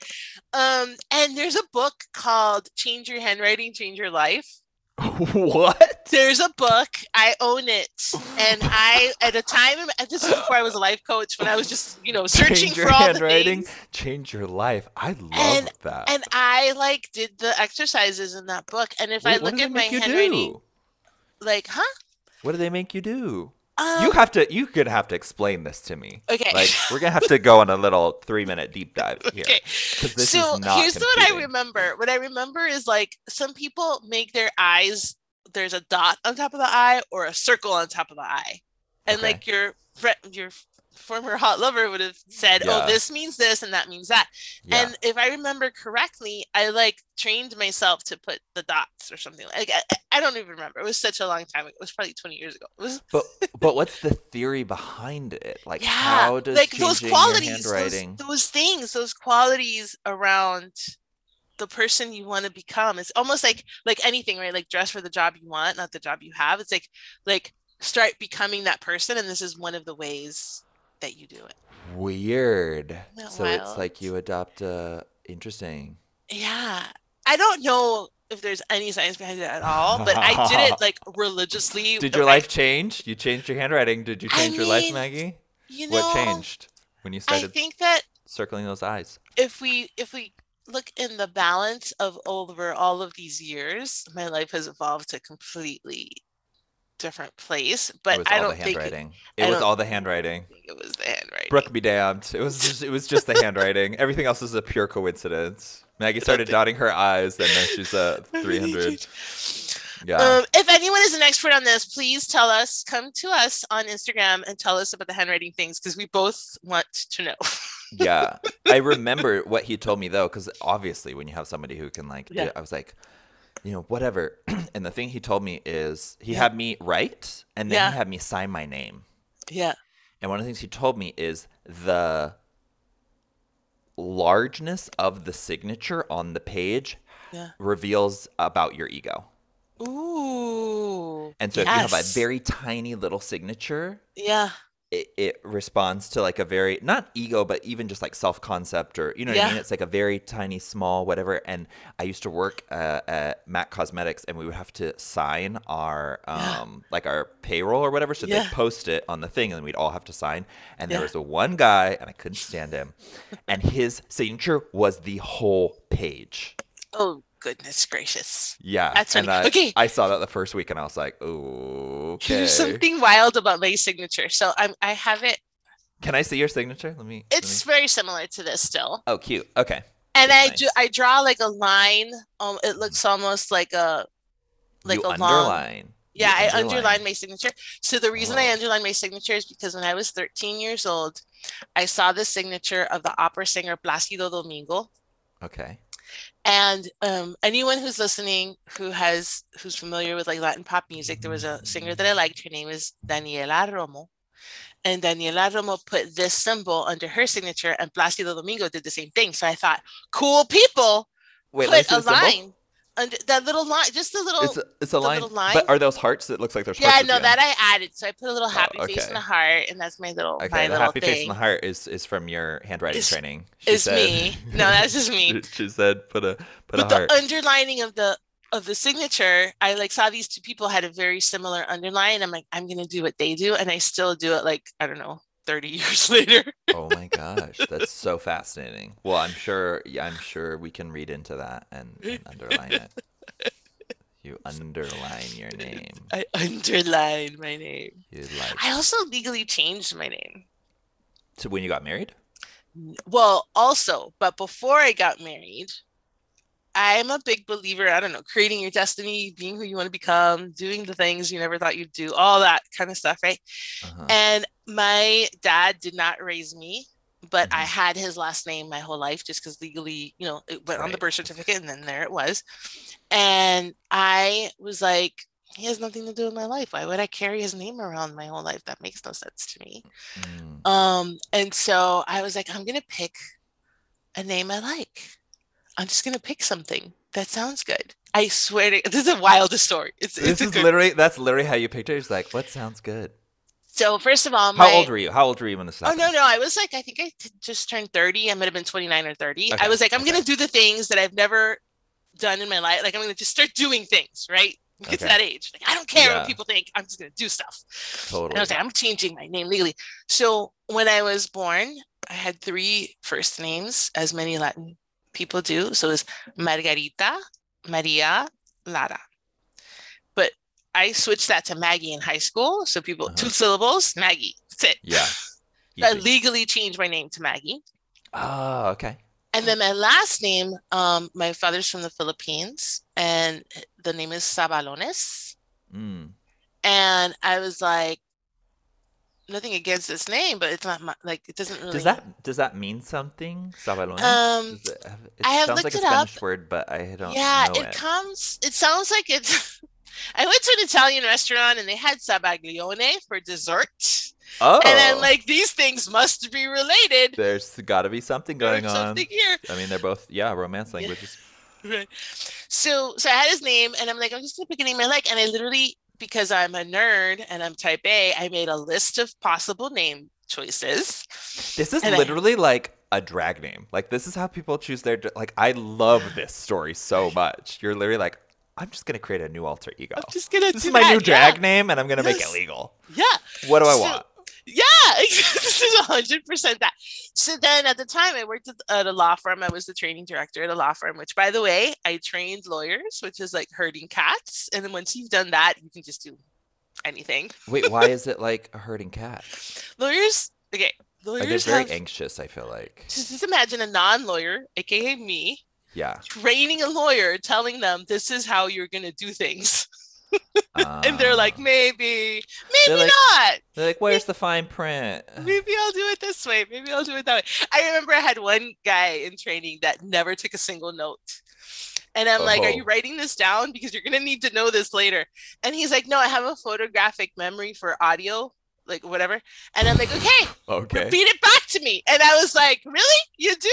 Um, and there's a book called Change Your Handwriting, Change Your Life. [laughs] what? There's a book. I own it. And I, at a time, this is before I was a life coach, when I was just, you know, searching for all the handwriting, things. change your life. I love And- that. And I like did the exercises in that book. And if Wait, I look at my handwriting, do? like, huh? What do they make you do? Um, you have to. You could have to explain this to me. okay. Like we're gonna have to [laughs] go on a little three-minute deep dive here Okay. this so here's what I remember. What I remember is like some people make their eyes. There's a dot on top of the eye or a circle on top of the eye, and Okay. like your fri your former hot lover would have said, oh, Yeah. "Oh, this means this and that means that." Yeah. And if I remember correctly, I like trained myself to put the dots or something. Like I, I don't even remember. It was such a long time ago. It was probably 20 years ago. It was But but what's the theory behind it? Like yeah, how does like those qualities, those, those things, those qualities around the person you want to become. It's almost like like anything, right? Like dress for the job you want, not the job you have. It's like like start becoming that person, and this is one of the ways that you do it. Weird. So it's like you adopt a interesting. Yeah, I don't know if there's any science behind it at all, but I did it [laughs] like religiously. Did your when I- life change? You changed your handwriting. Did you I change your life, Maggie? You know, What changed when you started? I think that circling those eyes? if we if we look in the balance of over all of these years, my life has evolved to completely different place. But was I all don't the think it. I It was all the handwriting. it was the handwriting. Brooke be damned. It was just, it was just the handwriting. [laughs] Everything else is a pure coincidence. Maggie started dotting her eyes, and then she's at [laughs] 300. Yeah. Um, if anyone is an expert on this, please tell us. Come to us on Instagram and tell us about the handwriting things because we both want to know. [laughs] yeah. I remember what he told me though, because obviously when you have somebody who can like, Yeah. I was like, you know, whatever. [clears throat] and the thing he told me is he Yeah. had me write, and then Yeah. he had me sign my name. yeah. And one of the things he told me is the largeness of the signature on the page Yeah. reveals about your ego. Ooh. And so if you have a very tiny little signature, yeah. It, it responds to like a very not ego, but even just like self concept or you know what I mean. It's like a very tiny, small, whatever. And I used to work uh, at Mac Cosmetics, and we would have to sign our Yeah. [gasps] um like our payroll or whatever. So Yeah. they'd post it on the thing, and we'd all have to sign. And there was a one guy, and I couldn't stand him, and his signature was the whole page. Oh goodness gracious. Yeah, That's and funny. I, Okay. I saw that the first week, and I was like, okay. There's something wild about my signature. So I'm I have it. Can I see your signature? Let me. let It's me- very similar to this still. Oh, cute. Okay. And I That's do. I draw like a line. Um it looks almost like a like you a long underline. You Yeah, I underlined my signature. So the reason I Oh. underlined my signature is because when I was 13 years old, I saw the signature of the opera singer Plácido Domingo. Okay. And um, anyone who's listening who has who's familiar with like Latin pop music, there was a singer that I liked. Her name is Daniela Romo. And Daniela Romo put this symbol under her signature, and Plácido Domingo did the same thing. So I thought, cool people Wait, put a line symbol. Under that little line, just a little It's a, it's a line, line? But are those hearts? that looks like there's Yeah, no, that. I added. So I put a little oh, happy face okay. and a heart, and that's my little Okay, my the little happy thing. face and the heart is is from your handwriting Is- training. She is said- me. No, that's just me. [laughs] she, she said, "Put a put but a heart." the underlining of the of the signature, I like saw these two people had a very similar underline. I'm like, I'm gonna do what they do, and I still do it like I don't know, 30 [laughs] years later. Oh my gosh, that's so fascinating. Well, I'm sure yeah, I'm sure we can read into that and, and underline it. [laughs] You underline your name. I underline my name. You like I also legally changed my name. to when you got married? Well, also, but before I got married, I'm a big believer, I don't know, creating your destiny, being who you want to become, doing the things you never thought you'd do, all that kind of stuff, right? Uh-huh. And my dad did not raise me, but I Mhm. had his last name my whole life just because legally, you know, it went on the birth certificate and then there it was. And I was like, he has nothing to do with my life. Why would I carry his name around my whole life? That makes no sense to me. Mm. Um, and so I was like, I'm gonna pick a name I like. I'm just gonna pick something that sounds good. I swear to [laughs] this is a wildest story. It's This it's is good. literally that's literally how you picked it. It's like, what sounds good? So first of all, How old were you? How old were you when this Oh no, no, I was like, I think I just turned 30. I might have been 29 or 30. Okay, I was like, I'm okay. gonna do the things that I've never done in my life. Like I'm gonna just start doing things, right? Get to that age. Like I don't care Yeah. what people think. I'm just gonna do stuff. Totally. And I was like, I'm changing my name legally. So when I was born, I had three first names, as many Latin people do. So it's Margarita, Maria, Lara. But I switched that to Maggie in high school. So people, Uh-huh. two syllables, Maggie. That's it. Yeah. [laughs] I legally changed my name to Maggie. Oh, okay. And then my last name, um, my father's from the Philippines, and the name is Sabalones. Mm. And I was like, nothing against this name, but it's not my, like it doesn't really. Does that does that mean something? Sabalones? Um, it, have- it I have sounds like looked a it up. Spanish word, but I don't yeah, know it, it. comes. It sounds like it's. [laughs] I went to an Italian restaurant and they had sabaglione for dessert, oh, and I'm like, these things must be related. there's got to be something There's going on. something here. I mean, they're both yeah, romance Yeah. languages. [laughs] Right. So so I had his name and I'm like, I'm just gonna pick a name I like. And I literally, because I'm a nerd and I'm type A, I made a list of possible name choices. This is And I- literally like a drag name. Like this is how people choose their like. I love [sighs] this story so much. You're literally like, I'm just gonna create a new alter ego. I'm just gonna This is my that. new drag Yeah. name, and I'm gonna make it legal. Yeah. What do I So- want? Yeah, [laughs] this is hundred percent that. So then at the time I worked at, a law firm. I was the training director at a law firm, which by the way, I trained lawyers, which is like herding cats. And then once you've done that, you can just do anything. Wait, why [laughs] is it like a herding cats? Lawyers, okay, lawyers very have anxious. I feel like. just just imagine a non-lawyer, aka me, Yeah. training a lawyer, telling them this is how you're gonna do things. And they're like, Ah. maybe, maybe like- not. They're like, where's the fine print? Maybe I'll do it this way. Maybe I'll do it that way. I remember I had one guy in training that never took a single note. And I'm like, Are you Oh. writing this down? Because you're gonna need to know this later. And he's like, No, I have a photographic memory for audio, like whatever. And I'm like, Okay, [laughs] Okay. repeat it back to me. And I was like, Really? You do?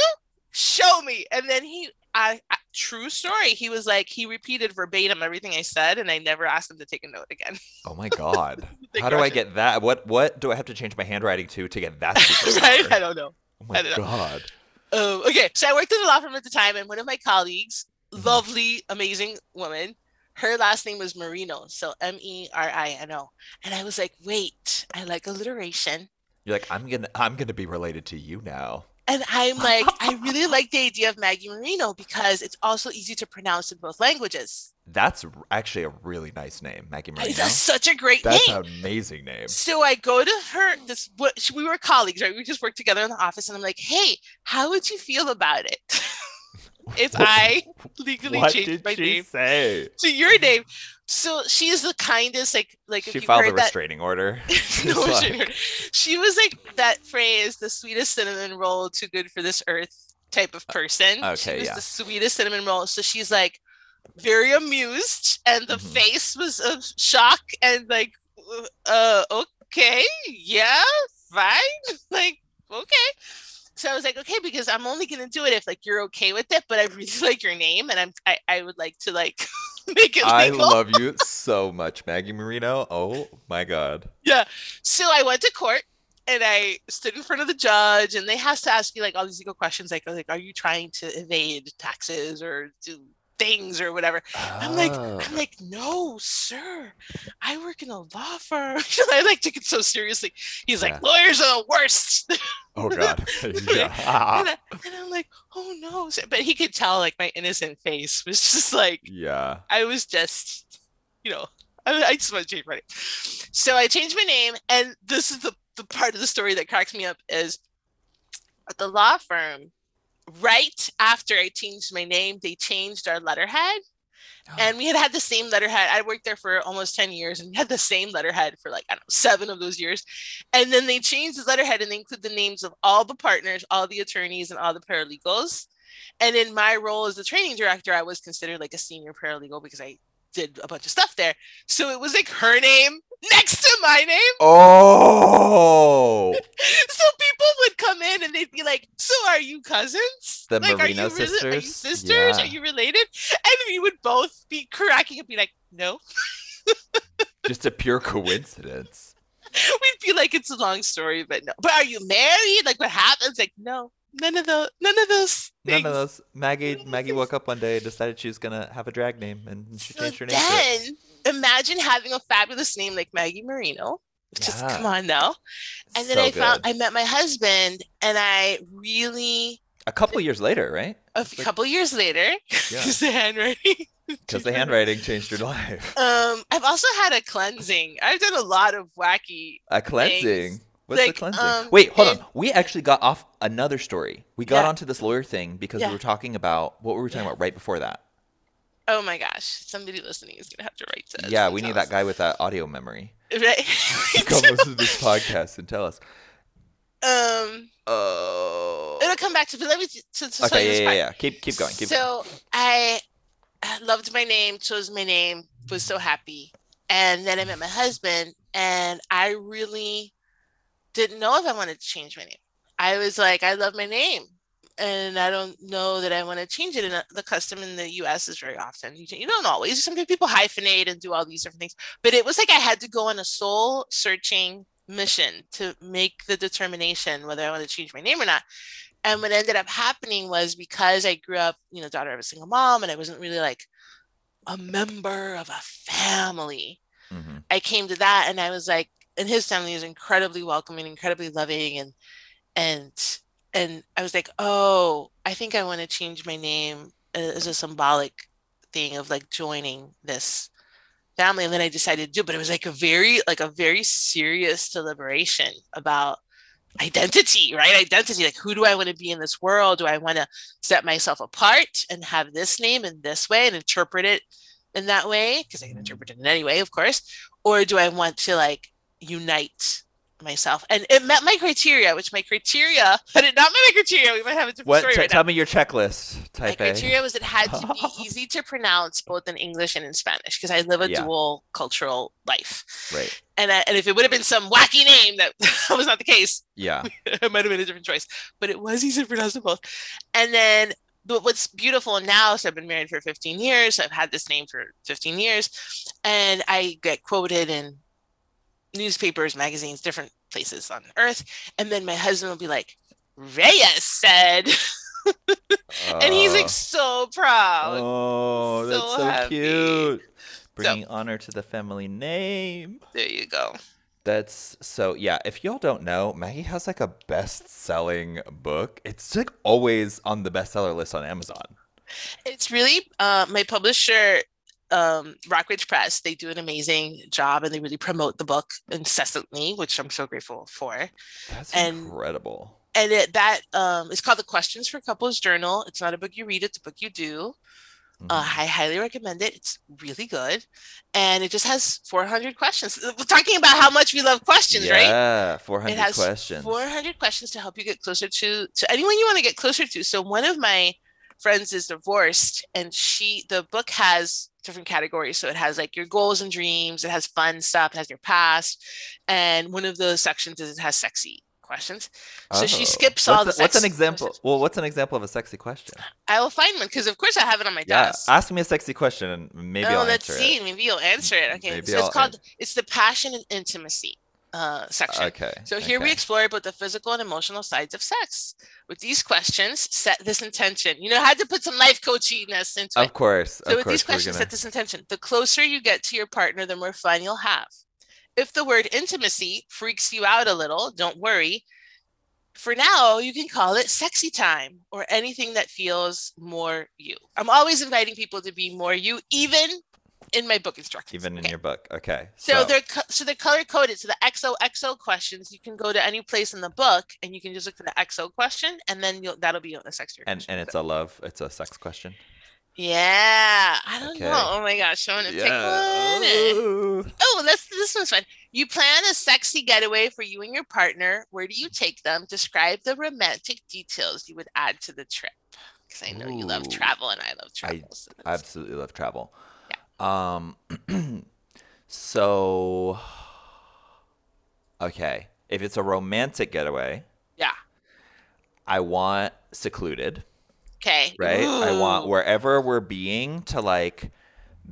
Show me. And then he I, I true story. He was like, he repeated verbatim everything I said, and I never asked him to take a note again. Oh my god. [laughs] How do I get that? What what do I have to change my handwriting to to get that? [laughs] right? I don't know. Oh my don't know. god. Um, okay, so I worked in the law firm at the time, and one of my colleagues, Mhm. lovely, amazing woman, her last name was Merino, so M E R I N O. And I was like, wait, I like alliteration. You're like, I'm gonna I'm gonna be related to you now. And I'm like, I [laughs] really like the idea of Maggie Merino because it's also easy to pronounce in both languages. That's actually a really nice name, Maggie Merino. That's [laughs] such a great That's name. That's an amazing name. So I go to her. This what we were colleagues, right? We just worked together in the office, and I'm like, "Hey, how would you feel about it [laughs] if I legally what changed my name say? to your name?" So she is the kindest, like, like She filed a heard that. restraining order. [laughs] No, [laughs] like, she, was like that phrase, "The sweetest cinnamon roll, too good for this earth." Type of person. okay, she was yeah. the sweetest cinnamon roll. So she's like very amused, and the Mhm. face was of shock and like, uh, okay, yeah, fine, [laughs] like, okay. So I was like, okay, because I'm only gonna do it if like you're okay with it, but I really [laughs] like your name, and I'm I, I would like to like [laughs] make it legal. I love you [laughs] so much, Maggie Merino. Oh my god. Yeah. So I went to court and I stood in front of the judge, and they has to ask you like all these legal questions, like like Are you trying to evade taxes or do things or whatever. I'm like, Oh. I'm like, no, sir, I work in a law firm. [laughs] I like took it so seriously. He's Yeah. like, lawyers are the worst. [laughs] Oh God. [laughs] yeah. and, I, and I'm like, oh no. But he could tell like my innocent face was just like yeah. I was just, you know, I, I just want to change my name. So I changed my name, and this is the the part of the story that cracks me up is at the law firm. Right after I changed my name, they changed our letterhead, oh. and we had had the same letterhead. I worked there for almost ten years, and we had the same letterhead for like I don't know seven of those years. And then they changed the letterhead, and they include the names of all the partners, all the attorneys, and all the paralegals. And in my role as the training director, I was considered like a senior paralegal because I did a bunch of stuff there. So it was like her name next to my name. [laughs] Oh. So people would come in and they'd be like, "So are you cousins? The like, Merino are you, rela- are you sisters? sisters? Yeah. Are you related?" And we would both be cracking up, be like, "No." [laughs] Just a pure coincidence. We'd be like, "It's a long story, but no." But are you married? Like, what happens? Like, no, none of those, none of those. None of those. Maggie Maggie woke up one day, decided she was gonna have a drag name, and she So changed her name. then imagine having a fabulous name like Maggie Merino. Just Yeah. come on now. And then So I found. I met my husband and I really a couple years later, right? a like- couple years later Yeah. [laughs] [laughs] because the handwriting Because the handwriting changed your life. um I've also had a cleansing. I've done a lot of wacky A cleansing. What's Like, the cleansing? um, Wait, hold on. We actually got off another story. We got Yeah. onto this lawyer thing because Yeah. we were talking about what were we talking Yeah. about right before that? Oh my gosh, somebody listening is gonna have to write to us yeah, we need that guy with that audio memory. [laughs] Right. [laughs] come listen to this podcast and tell us. um Oh. it'll come back to but let me to, to Okay, yeah, yeah, yeah. Keep keep going. Keep so I I loved my name, chose my name, was so happy. And then I met my husband, and I really didn't know if I wanted to change my name. I was like, I love my name, and I don't know that I want to change it. And the custom in the U.S. is very often you, you don't always. Some people hyphenate and do all these different things, but it was like I had to go on a soul searching mission to make the determination whether I want to change my name or not. And what ended up happening was because I grew up, you know, daughter of a single mom, and I wasn't really like a member of a family. Mhm. I came to that, and I was like, and his family is incredibly welcoming, incredibly loving, and and and I was like, oh, I think I want to change my name as a symbolic thing of like joining this family. And then I decided to do, it, but it was like a very like a very serious deliberation about identity, right? Identity. Like, who do I want to be in this world? Do I want to set myself apart and have this name in this way and interpret it in that way? Because I can interpret it in any way, of course. Or do I want to like unite myself? And it met my criteria, which my criteria, but it not met my criteria. We might have a different What? story t- right now. tell me your checklist. My Type A. criteria was it had to be [laughs] easy to pronounce both in English and in Spanish because I live a Yeah. dual cultural life. Right. And, I, and if it would have been some wacky name that [laughs] was not the case, Yeah. [laughs] it might have been a different choice. But it was easy to pronounce them both. And then but what's beautiful now, so I've been married for 15 years. I've had this name for 15 years. And I get quoted in newspapers, magazines, different places on earth. And then my husband will be like, Reyes said. [laughs] and he's Uh, like so proud. Oh, that's so so, happy. cute. Bringing honor to the family name. There you go. That's so yeah. If y'all don't know, Maggie has like a best-selling book. It's like always on the bestseller list on Amazon. It's really uh, my publisher, um, Rockridge Press. They do an amazing job and they really promote the book incessantly, which I'm so grateful for. That's And- incredible. And it, that um, is called the Questions for Couples Journal. It's not a book you read; it's a book you do. Uh, Mhm. I highly recommend it. It's really good, and it just has 400 questions. [laughs] We're talking about how much we love questions, right? yeah, 400 it has questions. 400 questions to help you get closer to to anyone you want to get closer to so one of my friends is divorced and she the book has different categories so it has like your goals and dreams it has fun stuff it has your past and one of the sections is it has sexy questions so she Oh. skips what's all the a- What's an example? questions. Well, what's an example of a sexy question? i will find one because of course i have it on my Yeah, desk ask me a sexy question and maybe oh I'll let's answer see it. maybe you'll answer it okay Maybe so I'll it's called it's the passion and intimacy uh, section. Okay. So here we explore both the physical and emotional sides of sex. With these questions, set this intention. You know, I had to put some life coachiness into it. Of course. So of with course, these questions, gonna- set this intention. The closer you get to your partner, the more fun you'll have. If the word intimacy freaks you out a little, don't worry. For now, you can call it sexy time or anything that feels more you. I'm always inviting people to be more you, even in my book instructions. even in okay? your book. Okay. So, they're co- so they're color coded. So the XOXO questions, you can go to any place in the book and you can just look for the XO question, and then you'll that'll be on the sex and and it's a love. It's a sex question. yeah. I don't Okay. know. Oh my gosh, I want to pick one. Oh, that's this one's fun. You plan a sexy getaway for you and your partner. Where do you take them? Describe the romantic details you would add to the trip. Because I know you love travel and I love travel. I that's- absolutely love travel. Um [clears throat] so okay, if it's a romantic getaway, yeah. I want secluded, Okay. right? I want wherever we're being to like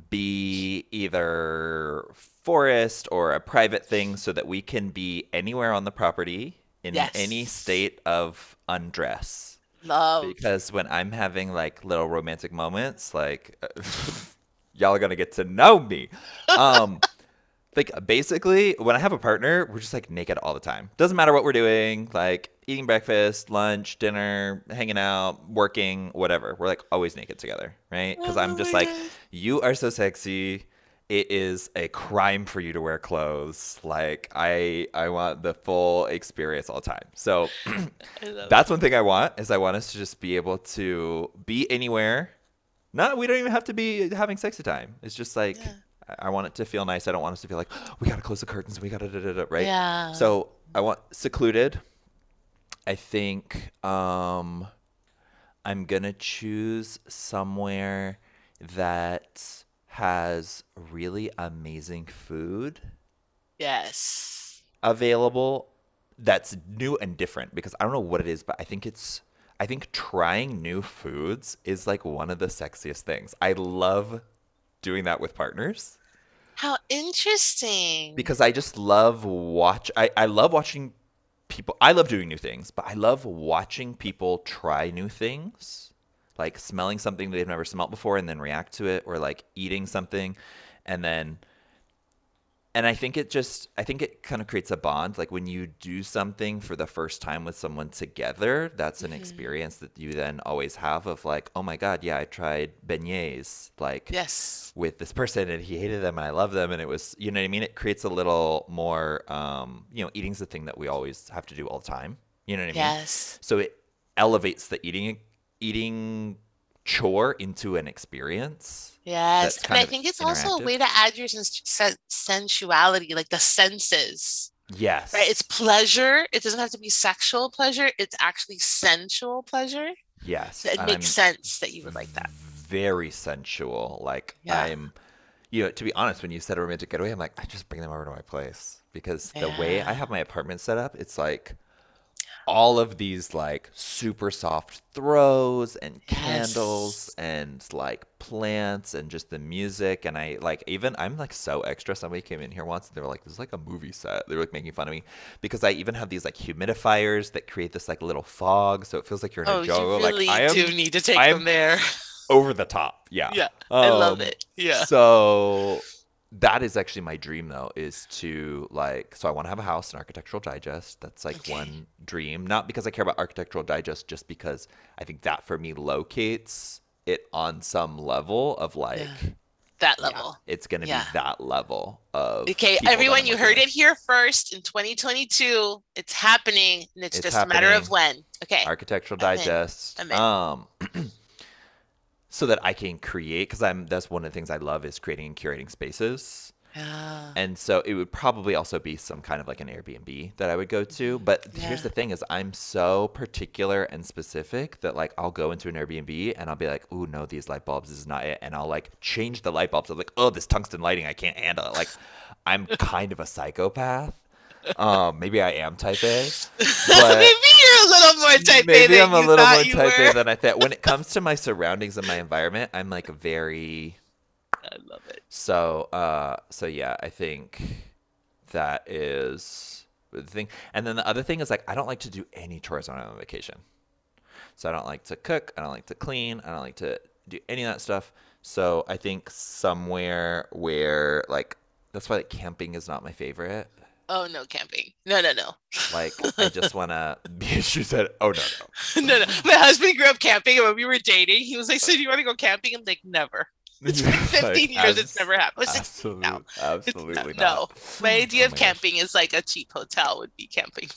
be either forest or a private thing so that we can be anywhere on the property in any state of undress. love. because when I'm having like little romantic moments, like [laughs] y'all are gonna get to know me. Um, [laughs] like basically, when I have a partner, we're just like naked all the time. Doesn't matter what we're doing, like eating breakfast, lunch, dinner, hanging out, working, whatever. We're like always naked together, right? Because I'm Oh just like, you are so sexy. It is a crime for you to wear clothes. Like I, I want the full experience all the time. So [clears throat] that's one thing I want is I want us to just be able to be anywhere. Not we don't even have to be having sexy time. It's just like Yeah. I I want it to feel nice. I don't want us to feel like we gotta close the curtains. We gotta da, da, da, right. Yeah. So I want secluded. I think um, I'm gonna choose somewhere that has really amazing food Yes. available that's new and different because I don't know what it is, but I think it's I think trying new foods is like one of the sexiest things. I love doing that with partners How interesting. because I just love watch I, I love watching people I love doing new things, but I love watching people try new things. Like smelling something they've never smelled before and then react to it or like eating something and then and I think it just I think it kind of creates a bond. Like when you do something for the first time with someone together, that's an experience that you then always have of like, oh my god, yeah, I tried beignets like yes. with this person and he hated them and I love them and it was you know what I mean? It creates a little more um, you know, eating's the thing that we always have to do all the time. You know what I mean? Yes. So it elevates the eating eating chore into an experience. Yes. And I think it's also a way to add your sens- sensuality, like the senses, Yes. right? It's pleasure. It doesn't have to be sexual pleasure. It's actually sensual pleasure. yes. So it and makes I'm sense that you would like that. Very sensual. Like Yeah. I'm you know, to be honest, when you said a romantic getaway, I'm like, I just bring them over to my place. Because the way I have my apartment set up, it's like all of these like super soft throws and candles Yes. and like plants and just the music and I like even I'm like so extra. Somebody came in here once and they were like, "This is like a movie set." They were like making fun of me because I even have these like humidifiers that create this like little fog, so it feels like you're in Oh, a you jungle. really like I am do need to take I them there. over the top. Yeah. Yeah. I love Um, it. Yeah. So that is actually my dream though, is to like so I want to have a house in Architectural Digest. That's like Okay. one dream. Not because I care about Architectural Digest, just because I think that for me locates it on some level of like Yeah. That yeah, level. it's gonna Yeah. be that level of Okay, everyone, you heard it here first in 2022. It's happening, and it's, It's just a matter of when. Okay. Architectural I'm in. Digest. I'm in. Um, so that I can create because I'm that's one of the things I love is creating and curating spaces. Ah, And so it would probably also be some kind of like an Airbnb that I would go to. But here's the thing is I'm so particular and specific that like I'll go into an Airbnb and I'll be like, "Ooh, no, these light bulbs is not it." And I'll like change the light bulbs. I'm like, "Oh, this tungsten lighting, I can't handle it." Like I'm [laughs] kind of a psychopath. Um, maybe I am type A. [laughs] But maybe you're a little more type A maybe I'm a little more type were. A than I thought. When it [laughs] comes to my surroundings and my environment, I'm like very I love it. so, uh, so yeah, I think that is the thing. And then the other thing is like I don't like to do any chores when I'm on vacation. So I don't like to cook. I don't like to clean. I don't like to do any of that stuff. So I think somewhere where like that's why like camping is not my favorite. Oh no, camping. No, no, no. Like [laughs] I just wanna [laughs] be she said, Oh no no. [laughs] no, no. My husband grew up camping and when we were dating, he was like, So do you wanna go camping? I'm like, never. It's been 15 like, years, it's never happened. It's absolutely, no. absolutely it's, not. No. My idea oh of camping gosh. is like a cheap hotel would be camping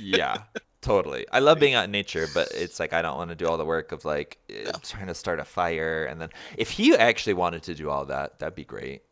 yeah. Totally. I love being out in nature, but it's like I don't want to do all the work of like eh, no. trying to start a fire and then if he actually wanted to do all that, that'd be great.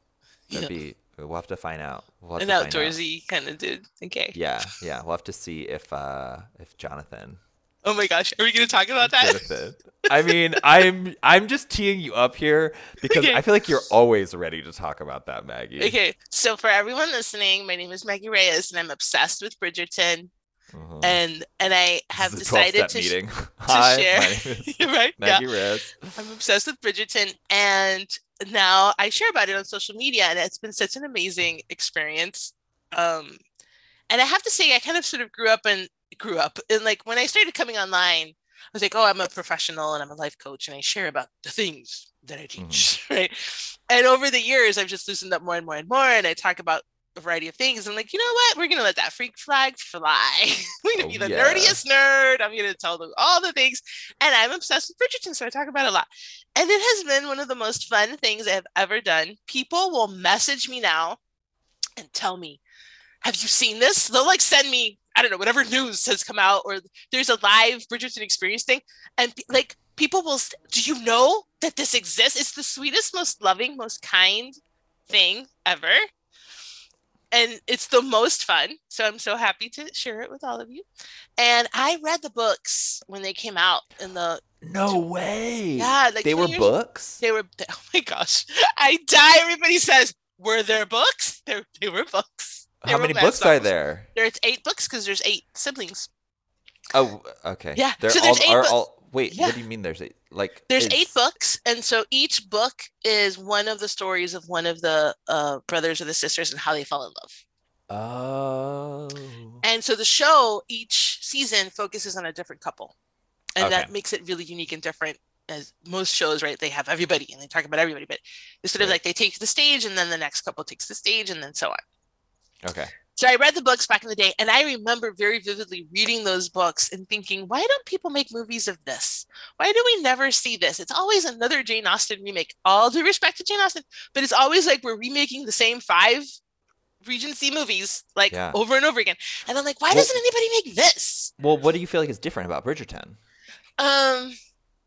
That'd yeah. be We'll have to find out. We'll An outdoorsy kind of dude. Okay. Yeah, yeah. We'll have to see if uh if Jonathan. Oh my gosh, are we gonna talk about that? Jonathan. I mean, I'm I'm just teeing you up here because okay. I feel like you're always ready to talk about that, Maggie. Okay, so for everyone listening, my name is Maggie Reyes, and I'm obsessed with Bridgerton. Uh-huh. And and I have decided to, meeting. to Hi, share. My name is [laughs] right? Maggie yeah. Reyes. I'm obsessed with Bridgerton, and now I share about it on social media, and it's been such an amazing experience. Um, and I have to say, I kind of sort of grew up and grew up, and like when I started coming online, I was like, oh, I'm a professional and I'm a life coach, and I share about the things that I teach, mm-hmm. [laughs] right? And over the years, I've just loosened up more and more and more, and I talk about a variety of things. I'm like, you know what? We're gonna let that freak flag fly. [laughs] We're gonna oh, be the yeah. nerdiest nerd. I'm gonna tell them all the things. And I'm obsessed with Bridgerton, so I talk about it a lot. And it has been one of the most fun things I have ever done. People will message me now and tell me, have you seen this? They'll like send me, I don't know, whatever news has come out, or there's a live Bridgerton experience thing. And like people will, do you know that this exists? It's the sweetest, most loving, most kind thing ever and it's the most fun. So I'm so happy to share it with all of you. And I read the books when they came out in the no way. Yeah, like they were books. They were. [laughs] Oh my gosh, I die. Everybody says, "Were there books?" There, they were books. How many books are there? There's eight books because there's eight siblings. Oh, okay. Yeah. They're so there's all, eight. Are all, Wait, yeah. what do you mean? There's eight? Like there's is... eight books, and so each book is one of the stories of one of the uh, brothers or the sisters and how they fall in love. Oh. And so the show each season focuses on a different couple, and okay. that makes it really unique and different. As most shows, right? They have everybody and they talk about everybody, but it's sort of like they take the stage, and then the next couple takes the stage, and then so on. Okay. So I read the books back in the day, and I remember very vividly reading those books and thinking, why don't people make movies of this? Why do we never see this? It's always another Jane Austen remake. All due respect to Jane Austen, but it's always like we're remaking the same five Regency movies like yeah. over and over again. And I'm like, why well, doesn't anybody make this? Well, what do you feel like is different about Bridgerton? Um,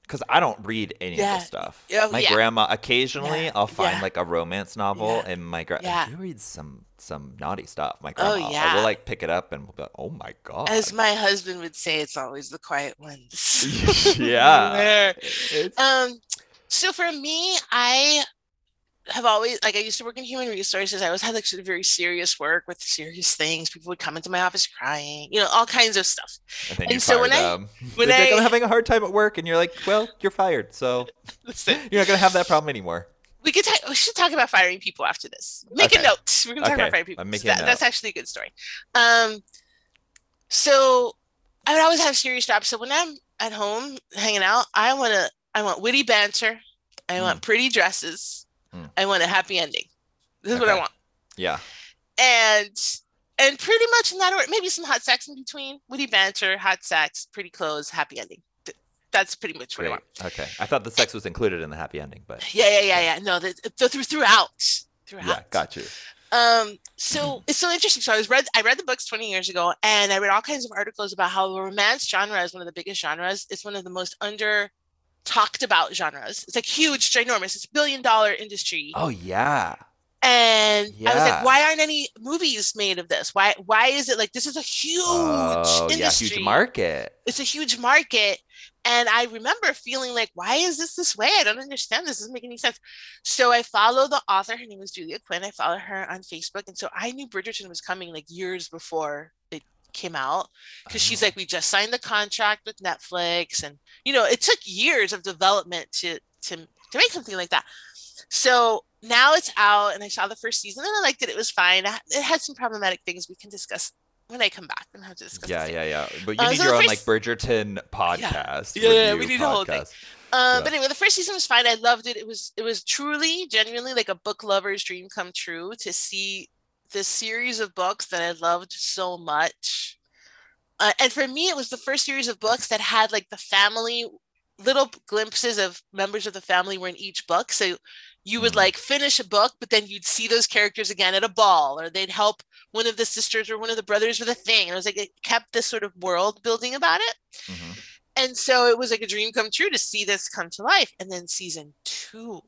because I don't read any yeah. of this stuff. Oh, my yeah. grandma occasionally I'll find like a romance novel, and my grandma she reads some some naughty stuff. My oh, grandma, oh, yeah. will like pick it up and we'll be like, oh my god. As my husband would say, it's always the quiet ones. [laughs] yeah. [laughs] um. So for me, I have always like I used to work in human resources. I always had like sort of very serious work with serious things. People would come into my office crying, you know, all kinds of stuff. And, and so when them. I when I, I'm having a hard time at work, and you're like, well, you're fired, so [laughs] you're not gonna have that problem anymore. We could talk, we should talk about firing people after this. Make okay. a note. We're gonna talk about firing people. I'm making that, That's actually a good story. Um, so I would always have serious jobs. So when I'm at home hanging out, I want to I want witty banter. I mm. want pretty dresses. Mm. I want a happy ending. This is okay. what I want. Yeah. And and pretty much in that order, maybe some hot sex in between, witty banter, hot sex, pretty close, happy ending. That's pretty much Great. what I want. Okay, I thought the sex was included in the happy ending, but yeah, yeah, yeah, yeah. No, the, the, the throughout, throughout. Yeah, got you. Um, so it's so interesting. So I was read, I read the books 20 years ago, and I read all kinds of articles about how the romance genre is one of the biggest genres. It's one of the most under talked about genres. It's like huge, ginormous. It's a billion dollar industry. Oh yeah. And yeah. I was like, why aren't any movies made of this? Why why is it like this is a huge oh, industry. Yeah, huge market. It's a huge market. And I remember feeling like, why is this this way? I don't understand. This doesn't make any sense. So I follow the author. Her name is Julia Quinn. I follow her on Facebook. And so I knew Bridgerton was coming like years before it came out because she's like we just signed the contract with netflix and you know it took years of development to to to make something like that so now it's out and I saw the first season and I liked it. It was fine. It had some problematic things we can discuss when I come back and have to discuss. Yeah, yeah, yeah. But you uh, need so your own first... like Bridgerton podcast. Yeah, yeah, yeah we need a whole thing. Um, yeah. But anyway, the first season was fine. I loved it. It was it was truly, genuinely like a book lover's dream come true to see this series of books that I loved so much. Uh, and for me, it was the first series of books that had like the family little glimpses of members of the family were in each book. So you would mm. like finish a book, but then you'd see those characters again at a ball, or they'd help one of the sisters or one of the brothers with a thing. And it was like it kept this sort of world building about it. Mm-hmm. And so it was like a dream come true to see this come to life. And then season two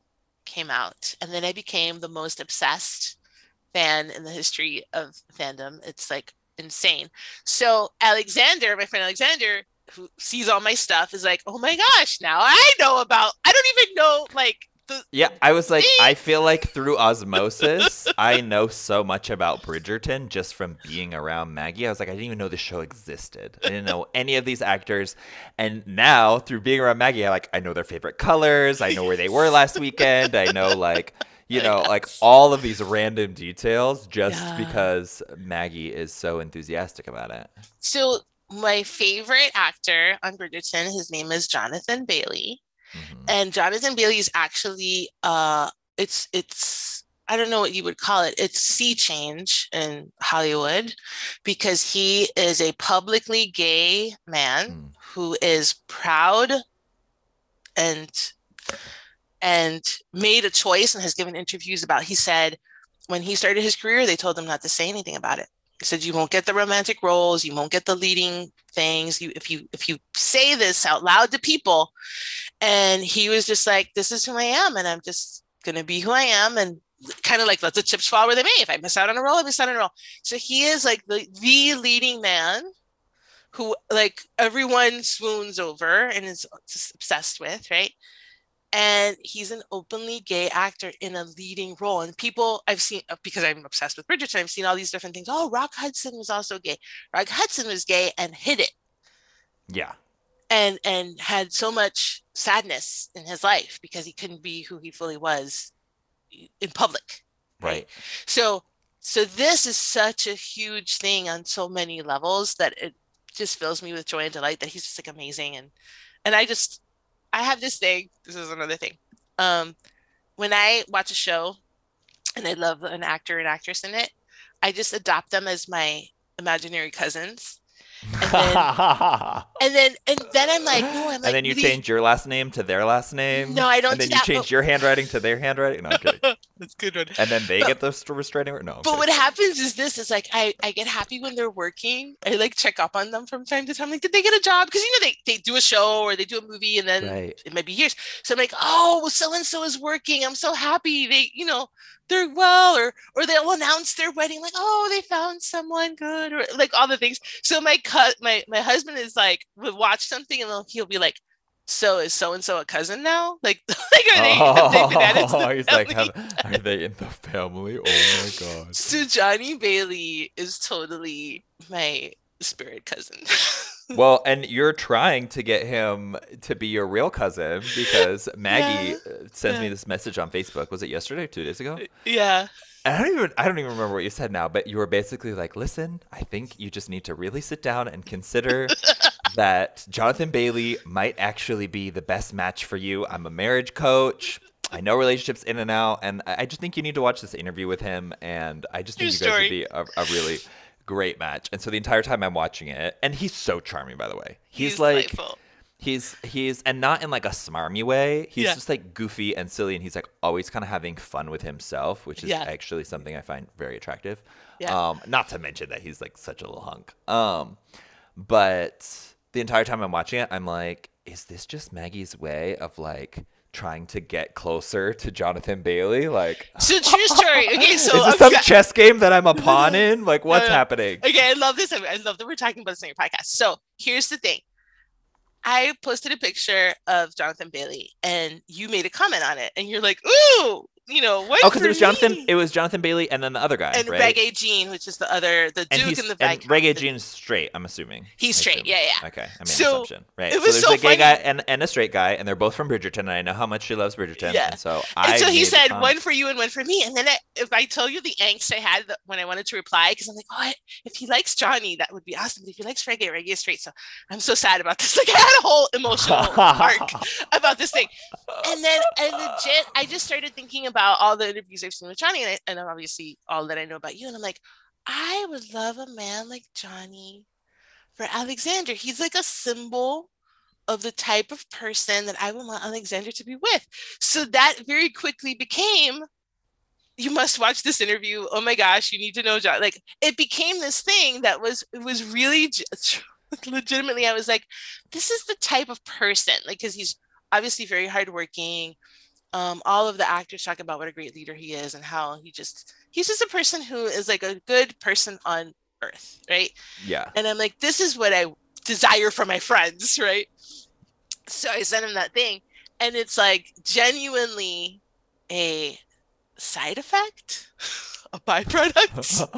came out, and then I became the most obsessed fan in the history of fandom. It's like insane. So Alexander, my friend Alexander, who sees all my stuff, is like, "Oh my gosh, now I know about. I don't even know like the, yeah, I was like, I feel like through osmosis, I know so much about Bridgerton just from being around Maggie. I was like, I didn't even know the show existed. I didn't know any of these actors, and now through being around Maggie, I like I know their favorite colors. I know where they were last weekend. I know like you know, like all of these random details just yeah. because Maggie is so enthusiastic about it. So my favorite actor on Bridgerton, his name is Jonathan Bailey. Mm-hmm. And Jonathan Bailey is actually uh it's it's I don't know what you would call it. It's sea change in Hollywood because he is a publicly gay man mm. who is proud and and made a choice and has given interviews about he said when he started his career they told him not to say anything about it. He said you won't get the romantic roles you won't get the leading things you if you if you say this out loud to people. And he was just like this is who i am and i'm just gonna be who i am and kind of like let the chips fall where they may. If i miss out on a role i miss out on a role. So he is like the the leading man who like everyone swoons over and is obsessed with right and he's an openly gay actor in a leading role. And people I've seen uh, because I'm obsessed with Bridgerton, I've seen all these different things. Oh, Rock Hudson was also gay. Rock Hudson was gay and hid it. Yeah. And and had so much sadness in his life because he couldn't be who he fully was in public. Right. right. So so this is such a huge thing on so many levels that it just fills me with joy and delight that he's just like amazing and and I just I have this thing. This is another thing. Um, when I watch a show and I love an actor and actress in it, I just adopt them as my imaginary cousins and then, [laughs] and then and then I'm like, no, I'm like, and then you change your last name to their last name. No, I don't. And then do you that, change but... your handwriting to their handwriting. No, I'm kidding. [laughs] That's good one. And then they but, get the restraining order. No. I'm but kidding. what happens is this: is like I I get happy when they're working. I like check up on them from time to time. Like, did they get a job? Because you know they they do a show or they do a movie, and then right. it might be years. So I'm like, oh, so and so is working. I'm so happy. They you know they're well or or they'll announce their wedding like oh they found someone good or like all the things. So my cut my my husband is like will watch something and he'll be like so is so and so a cousin now? [laughs] Like like are they, oh, have they [laughs] been added to the he's like have, are they in the family? Oh my [laughs] god. So johnny bailey is totally my spirit cousin well, and you're trying to get him to be your real cousin because [laughs] Maggie yeah. Uh, sends yeah. me this message on Facebook. Was it yesterday two days ago? Yeah. I don't even I don't even remember what you said now, but you were basically like, "Listen, I think you just need to really sit down and consider [laughs] that Jonathan Bailey might actually be the best match for you. I'm a marriage coach. I know relationships in and out, and I just think you need to watch this interview with him. And I just think True you guys story. would be a, a really great match. And so the entire time I'm watching it, and he's so charming, by the way. He's, he's like, delightful. he's he's, and not in like a smarmy way. He's yeah. just like goofy and silly, and he's like always kind of having fun with himself, which is yeah. actually something I find very attractive. Yeah. Um, not to mention that he's like such a little hunk. Um, but the entire time I'm watching it, I'm like, is this just Maggie's way of like trying to get closer to Jonathan Bailey? Like, [laughs] so true story. Okay, [laughs] so is this some chess game that I'm [laughs] a pawn in? Like, what's happening? Okay, I love this. I love that we're talking about this on your podcast. So here's the thing. I posted a picture of Jonathan Bailey, and you made a comment on it, and you're like, "Ooh, you know, what? Oh, because it was Jonathan. It was Jonathan Bailey and then the other guy, and right? Regé-Jean, which is the other, the and Duke and the and Viscount. Regé-Jean's straight. I'm assuming. He's I straight. assume. Yeah, yeah. Okay, I made So, assumption. Right. it was so there's so a gay funny. guy and, and a straight guy, and they're both from Bridgerton, and I know how much she loves Bridgerton. Yeah. And so I. And so he said one for you and one for me. And then I, if I tell you the angst I had when I wanted to reply, because I'm like, oh, if he likes Johnny, that would be awesome. But if he likes Regé, Regé is straight. So I'm so sad about this. [laughs] Like I had a whole [laughs] emotional arc about this thing. And then I legit, I just started thinking about all the interviews I've seen with Johnny and, I, and obviously all that I know about you. And I'm like, I would love a man like Johnny for Alexander. He's like a symbol of the type of person that I would want Alexander to be with. So that very quickly became you must watch this interview. Oh my gosh, you need to know John. Like it became this thing that was it was really j- [laughs] legitimately I was like this is the type of person like cuz he's obviously very hardworking. Um, all of the actors talk about what a great leader he is and how he just he's just a person who is like a good person on earth, right? Yeah. And I'm like, this is what I desire for my friends, [laughs] right? So I sent him that thing, and it's like genuinely a side effect, [laughs] a byproduct.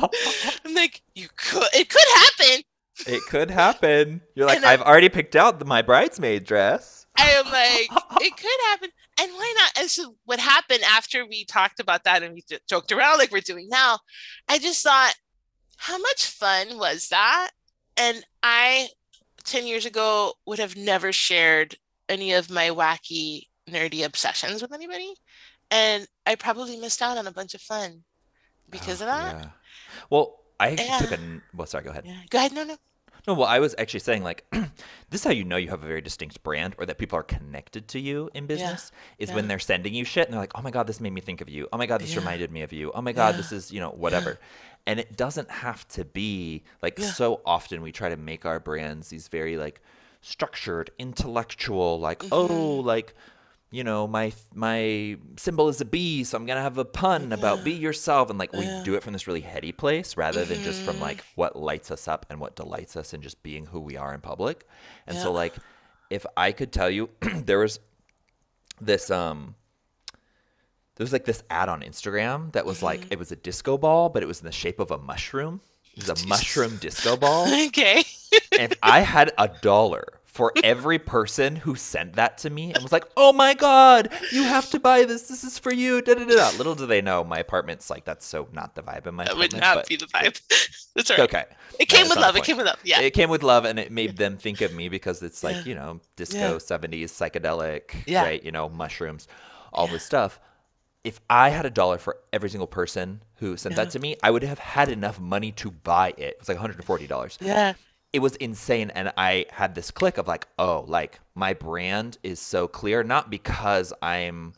[laughs] I'm like, you could, it could happen. it could happen. You're like, And I've already picked out the, my bridesmaid dress. I am like, it could happen. And why not? And so what happened after we talked about that and we j- joked around like we're doing now, I just thought, how much fun was that? And I, 10 years ago, would have never shared any of my wacky, nerdy obsessions with anybody. And I probably missed out on a bunch of fun because Oh, of that. Yeah. Well, I actually took a. Well, sorry. Go ahead. Yeah. Go ahead. No, no. No, well, I was actually saying like, [clears throat] this is how you know you have a very distinct brand or that people are connected to you in business is when they're sending you shit and they're like, oh my god, this made me think of you. Oh my god, this Yeah. reminded me of you. Oh my god, Yeah. this is you know whatever. And it doesn't have to be like Yeah. so often we try to make our brands these very like structured, intellectual, like oh Mhm. like. You know, my my symbol is a bee, so I'm gonna have a pun about be yourself, and like we Yeah. do it from this really heady place rather than just from Mhm. like what lights us up and what delights us in just being who we are in public. And so like if I could tell you [clears throat] there was this um there was like this ad on Instagram that was like Mm-hmm. it was a disco ball, but it was in the shape of a mushroom. It was a mushroom disco ball. [laughs] okay. and if I had a dollar for every person who sent that to me and was like, "Oh my god, you have to buy this. This is for you." Da, da, da. Little do they know, my apartment's like that's so not the vibe in my apartment. That would not be the vibe. [laughs] That's right. okay. It came that's with love. It came with love. Yeah. It came with love, and it made them think of me because it's like Yeah. you know disco Yeah. '70s psychedelic, Yeah. right? You know mushrooms, all this stuff. If I had a dollar for every single person who sent Yeah. that to me, I would have had enough money to buy it. It's like 140 dollars yeah. It was insane and i had this click of like oh like my brand is so clear not because i'm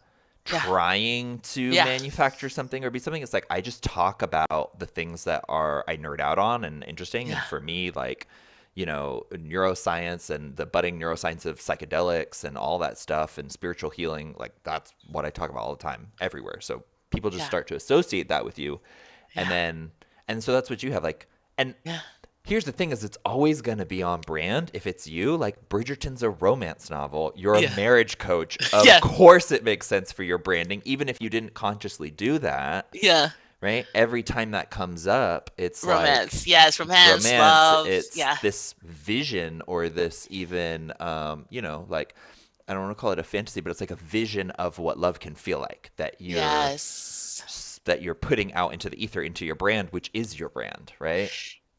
Yeah. trying to Yeah. manufacture something or be something it's like i just talk about the things that are i nerd out on and interesting and for me like you know neuroscience and the budding neuroscience of psychedelics and all that stuff and spiritual healing like that's what i talk about all the time everywhere so people just Yeah. start to associate that with you and then and so that's what you have like and Yeah. Here's the thing is it's always going to be on brand if it's you. Like Bridgerton's a romance novel. You're a marriage coach. [laughs] Of Yeah. course it makes sense for your branding even if you didn't consciously do that, Yeah. right? Every time that comes up, it's Romance. yes. Romance. romance. Love. It's yeah. this vision or this even um, you know, like I don't want to call it a fantasy, but it's like a vision of what love can feel like that you're Yes. that you're putting out into the ether into your brand, which is your brand, right?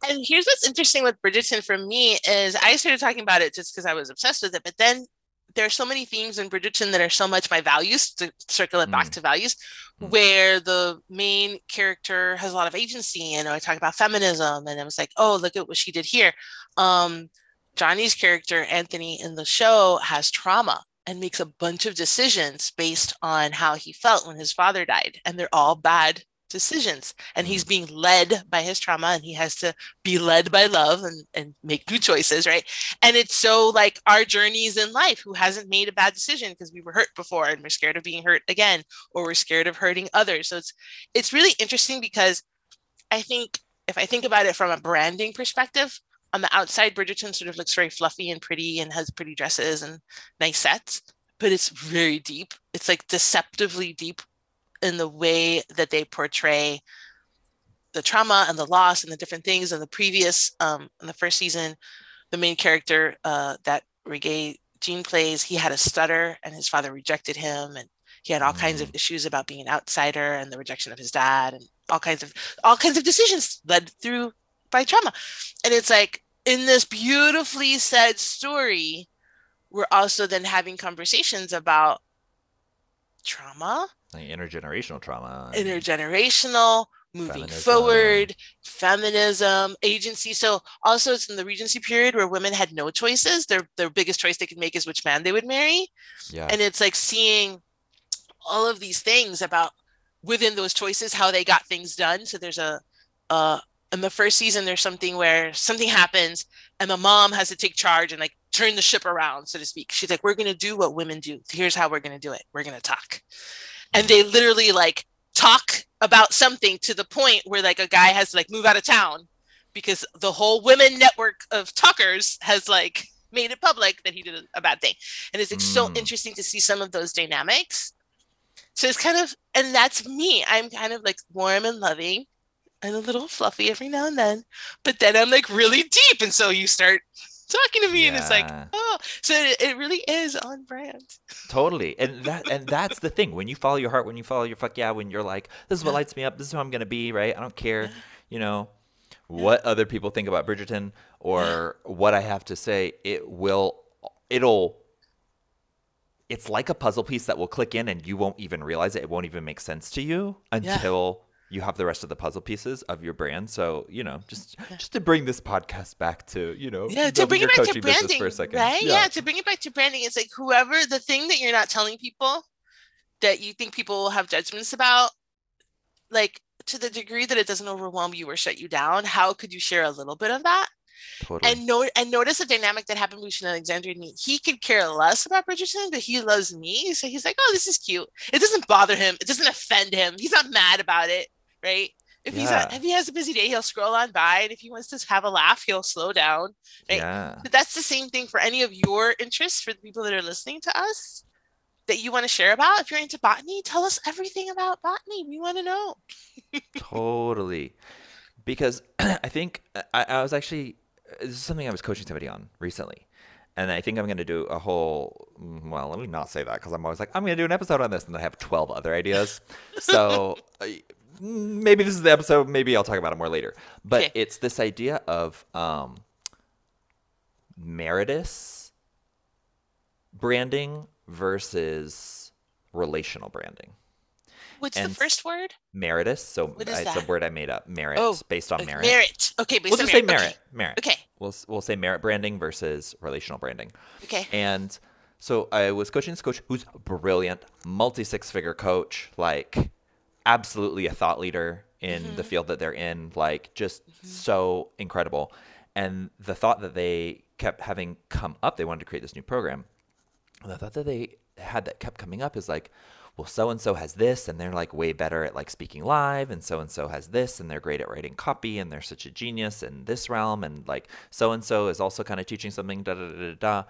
And here's what's interesting with Bridgerton for me is I started talking about it just because I was obsessed with it, but then there are so many themes in Bridgerton that are so much my values to circle it back Mm. to values, Mm. where the main character has a lot of agency. And I talk about feminism, and I was like, oh, look at what she did here. Um, Johnny's character, Anthony, in the show has trauma and makes a bunch of decisions based on how he felt when his father died. And they're all bad decisions. And he's mm-hmm. being led by his trauma and he has to be led by love and, and make new choices, right? And it's so like our journeys in life who hasn't made a bad decision because we were hurt before and we're scared of being hurt again, or we're scared of hurting others. So it's it's really interesting because I think if I think about it from a branding perspective, on the outside, Bridgerton sort of looks very fluffy and pretty and has pretty dresses and nice sets, but it's very deep. It's like deceptively deep in the way that they portray the trauma and the loss and the different things. In the previous, um, in the first season, the main character uh, that Regé-Jean plays, he had a stutter and his father rejected him, and he had all mm. kinds of mm. issues about being an outsider and the rejection of his dad, and all kinds of all kinds of decisions led through by trauma. And it's like in this beautifully said story, we're also then having conversations about trauma, like intergenerational trauma, intergenerational moving feminism. forward, feminism, agency. So also it's in the Regency period where women had no choices. Their their biggest choice they could make is which man they would marry. Yeah. And it's like seeing all of these things about within those choices how they got things done. So there's a uh in the first season there's something where something happens and the mom has to take charge and like turn the ship around, so to speak. She's like, We're gonna do what women do. Here's how we're gonna do it. We're gonna talk. And they literally like talk about something to the point where like a guy has to like move out of town because the whole women network of talkers has like made it public that he did a bad thing. And it's like, mm. so interesting to see some of those dynamics. So it's kind of and that's me. I'm kind of like warm and loving and a little fluffy every now and then but then i'm like really deep. And so you start talking to me yeah. and it's like oh so it, it, really is on brand. Totally and that and that's the thing when you follow your heart when you follow your fuck yeah when you're like this is what lights me up this is who i'm gonna be right? I don't care you know what other people think about bridgerton or what i have to say it will it'll it's like a puzzle piece that will click in and you won't even realize it it won't even make sense to you until you have the rest of the puzzle pieces of your brand. So you know, just just to bring this podcast back to you know, yeah, to bring it back to branding, for a second. right? Yeah. yeah, to bring it back to branding, it's like whoever the thing that you're not telling people that you think people will have judgments about, like to the degree that it doesn't overwhelm you or shut you down. How could you share a little bit of that? Totally. And note and notice the dynamic that happened between Alexandria and me. He could care less about Bridgerton, but he loves me. So he's like, oh, this is cute. It doesn't bother him. It doesn't offend him. He's not mad about it right? If he's yeah. if he has a busy day, he'll scroll on by, and if he wants to have a laugh, he'll slow down. Right? Yeah. But that's the same thing for any of your interests for the people that are listening to us that you want to share about. If you're into botany, tell us everything about botany. We want to know. [laughs] totally, because [clears throat] I think I, I was actually this is something I was coaching somebody on recently. And I think I'm going to do a whole. Mm, well, let me not say that because I'm always like, I'm going to do an episode on this, and I have 12 other ideas. so [laughs] maybe this is the episode. Maybe I'll talk about it more later. But okay. it's this idea of um, Meritus branding versus relational branding. What's and the first word? Meritus. So it's that? a word I made up. Merit, oh, based on merit. Merit. Okay, we'll just merit. say merit. Okay. Merit. Okay. We'll we'll say merit branding versus relational branding. Okay. And so I was coaching this coach who's brilliant, multi six figure coach, like absolutely a thought leader in mm-hmm. the field that they're in, like just mm-hmm. so incredible. And the thought that they kept having come up, they wanted to create this new program. And the thought that they had that kept coming up is like, well, so and so has this, and they're like way better at like speaking live, and so and so has this, and they're great at writing copy, and they're such a genius in this realm, and like so and so is also kind of teaching something, da da da da da.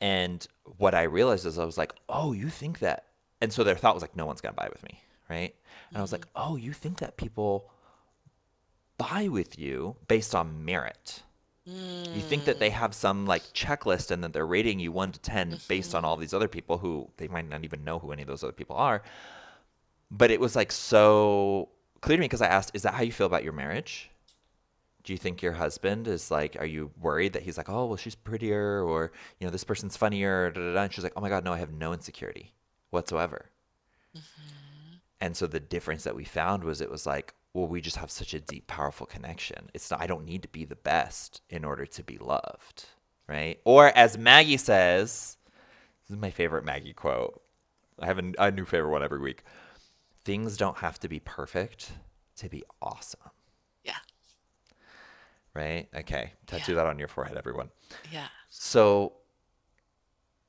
And what I realized is I was like, oh, you think that? And so their thought was like, no one's gonna buy with me, right? And I was like, oh, you think that people buy with you based on merit. Mm. You think that they mm. have some like checklist and that they're rating you one to 10 mm-hmm. based on all these other people who they might not even know who any of those other people are. But it was like so clear to me because I asked, is that how you feel about your marriage? Do you think your husband is like, are you worried that he's like, oh, well, she's prettier or, you know, this person's funnier? Da, da, da. And she's like, oh my God, no, I have no insecurity whatsoever. Mm-hmm. And so the difference that we found was it was like, well, we just have such a deep, powerful connection. It's not, I don't need to be the best in order to be loved, right? Or as Maggie says, this is my favorite Maggie quote. I have a, a new favorite one every week. Things don't have to be perfect to be awesome. Yeah. Right? Okay. Tattoo yeah. that on your forehead, everyone. Yeah. So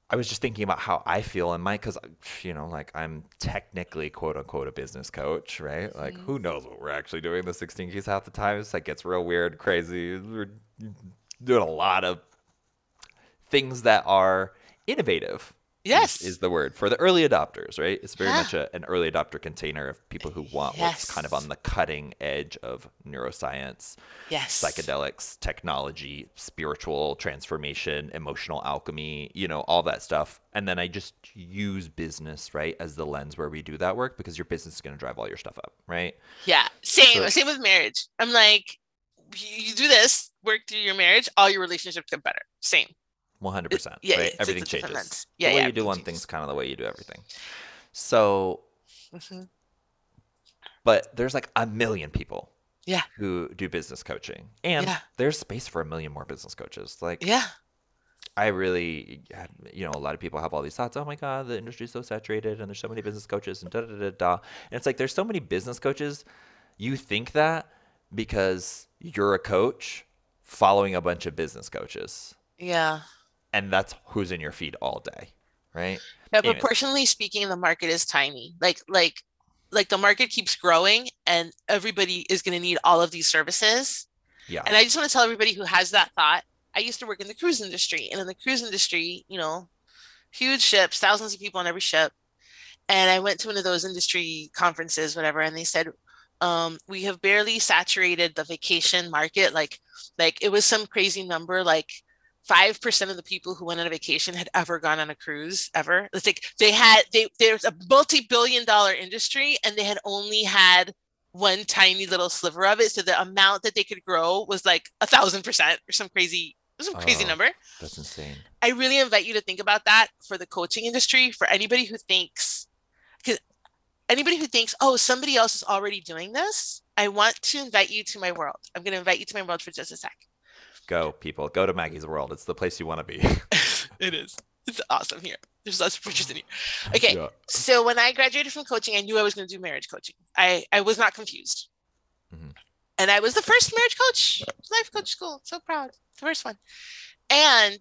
I was just thinking about how I feel in my because you know like I'm technically quote unquote a business coach, right? Like mm-hmm. who knows what we're actually doing the 16 keys half the time. It's like gets real weird, crazy. We're doing a lot of things that are innovative, Yes. is, is the word for the early adopters, right? It's very Yeah. much a, an early adopter container of people who want what's kind of on the cutting edge of neuroscience, yes. psychedelics, technology, spiritual transformation, emotional alchemy, you know, all that stuff. And then I just use business, right, as the lens where we do that work because your business is going to drive all your stuff up, right? Yeah. Same. So- Same with marriage. I'm like, you do this, work through your marriage, all your relationships get better. Same. 100%. yeah, right? everything different changes. Yeah, the way yeah, you do one changes. thing's kind of the way you do everything. So, Mhm. but there's like a million people Yeah. who do business coaching. And Yeah. there's space for a million more business coaches. Like Yeah. I really, had- you know, a lot of people have all these thoughts. Oh my God, the industry's so saturated, and there's so many business coaches, and da da da da. da. And it's like there's so many business coaches. You think that because you're a coach following a bunch of business coaches, Yeah. And that's who's in your feed all day, right? Yeah, Anyways. proportionally speaking, the market is tiny. Like like like the market keeps growing and everybody is going to need all of these services. Yeah. And I just want to tell everybody who has that thought, I used to work in the cruise industry and in the cruise industry, you know, huge ships, thousands of people on every ship. And I went to one of those industry conferences, whatever, and they said, um, we have barely saturated the vacation market. Like, like it was some crazy number, like 5% of the people who went on a vacation had ever gone on a cruise ever. It's like they had they there's a multi-billion dollar industry and they had only had one tiny little sliver of it. So the amount that they could grow was like a thousand percent or some crazy some crazy Oh. number. That's insane. I really invite you to think about that for the coaching industry, for anybody who thinks, because anybody who thinks, oh, somebody else is already doing this, I want to invite you to my world. I'm going to invite you to my world for just a sec. Go, people. Go to Maggie's World. It's the place you want to be. [laughs] it is. It's awesome here. There's lots of pictures in here. Okay. Yeah. So when I graduated from coaching, I knew I was going to do marriage coaching. I, I was not confused. Mhm. And I was the first marriage coach, life coach school. So proud. The first one. And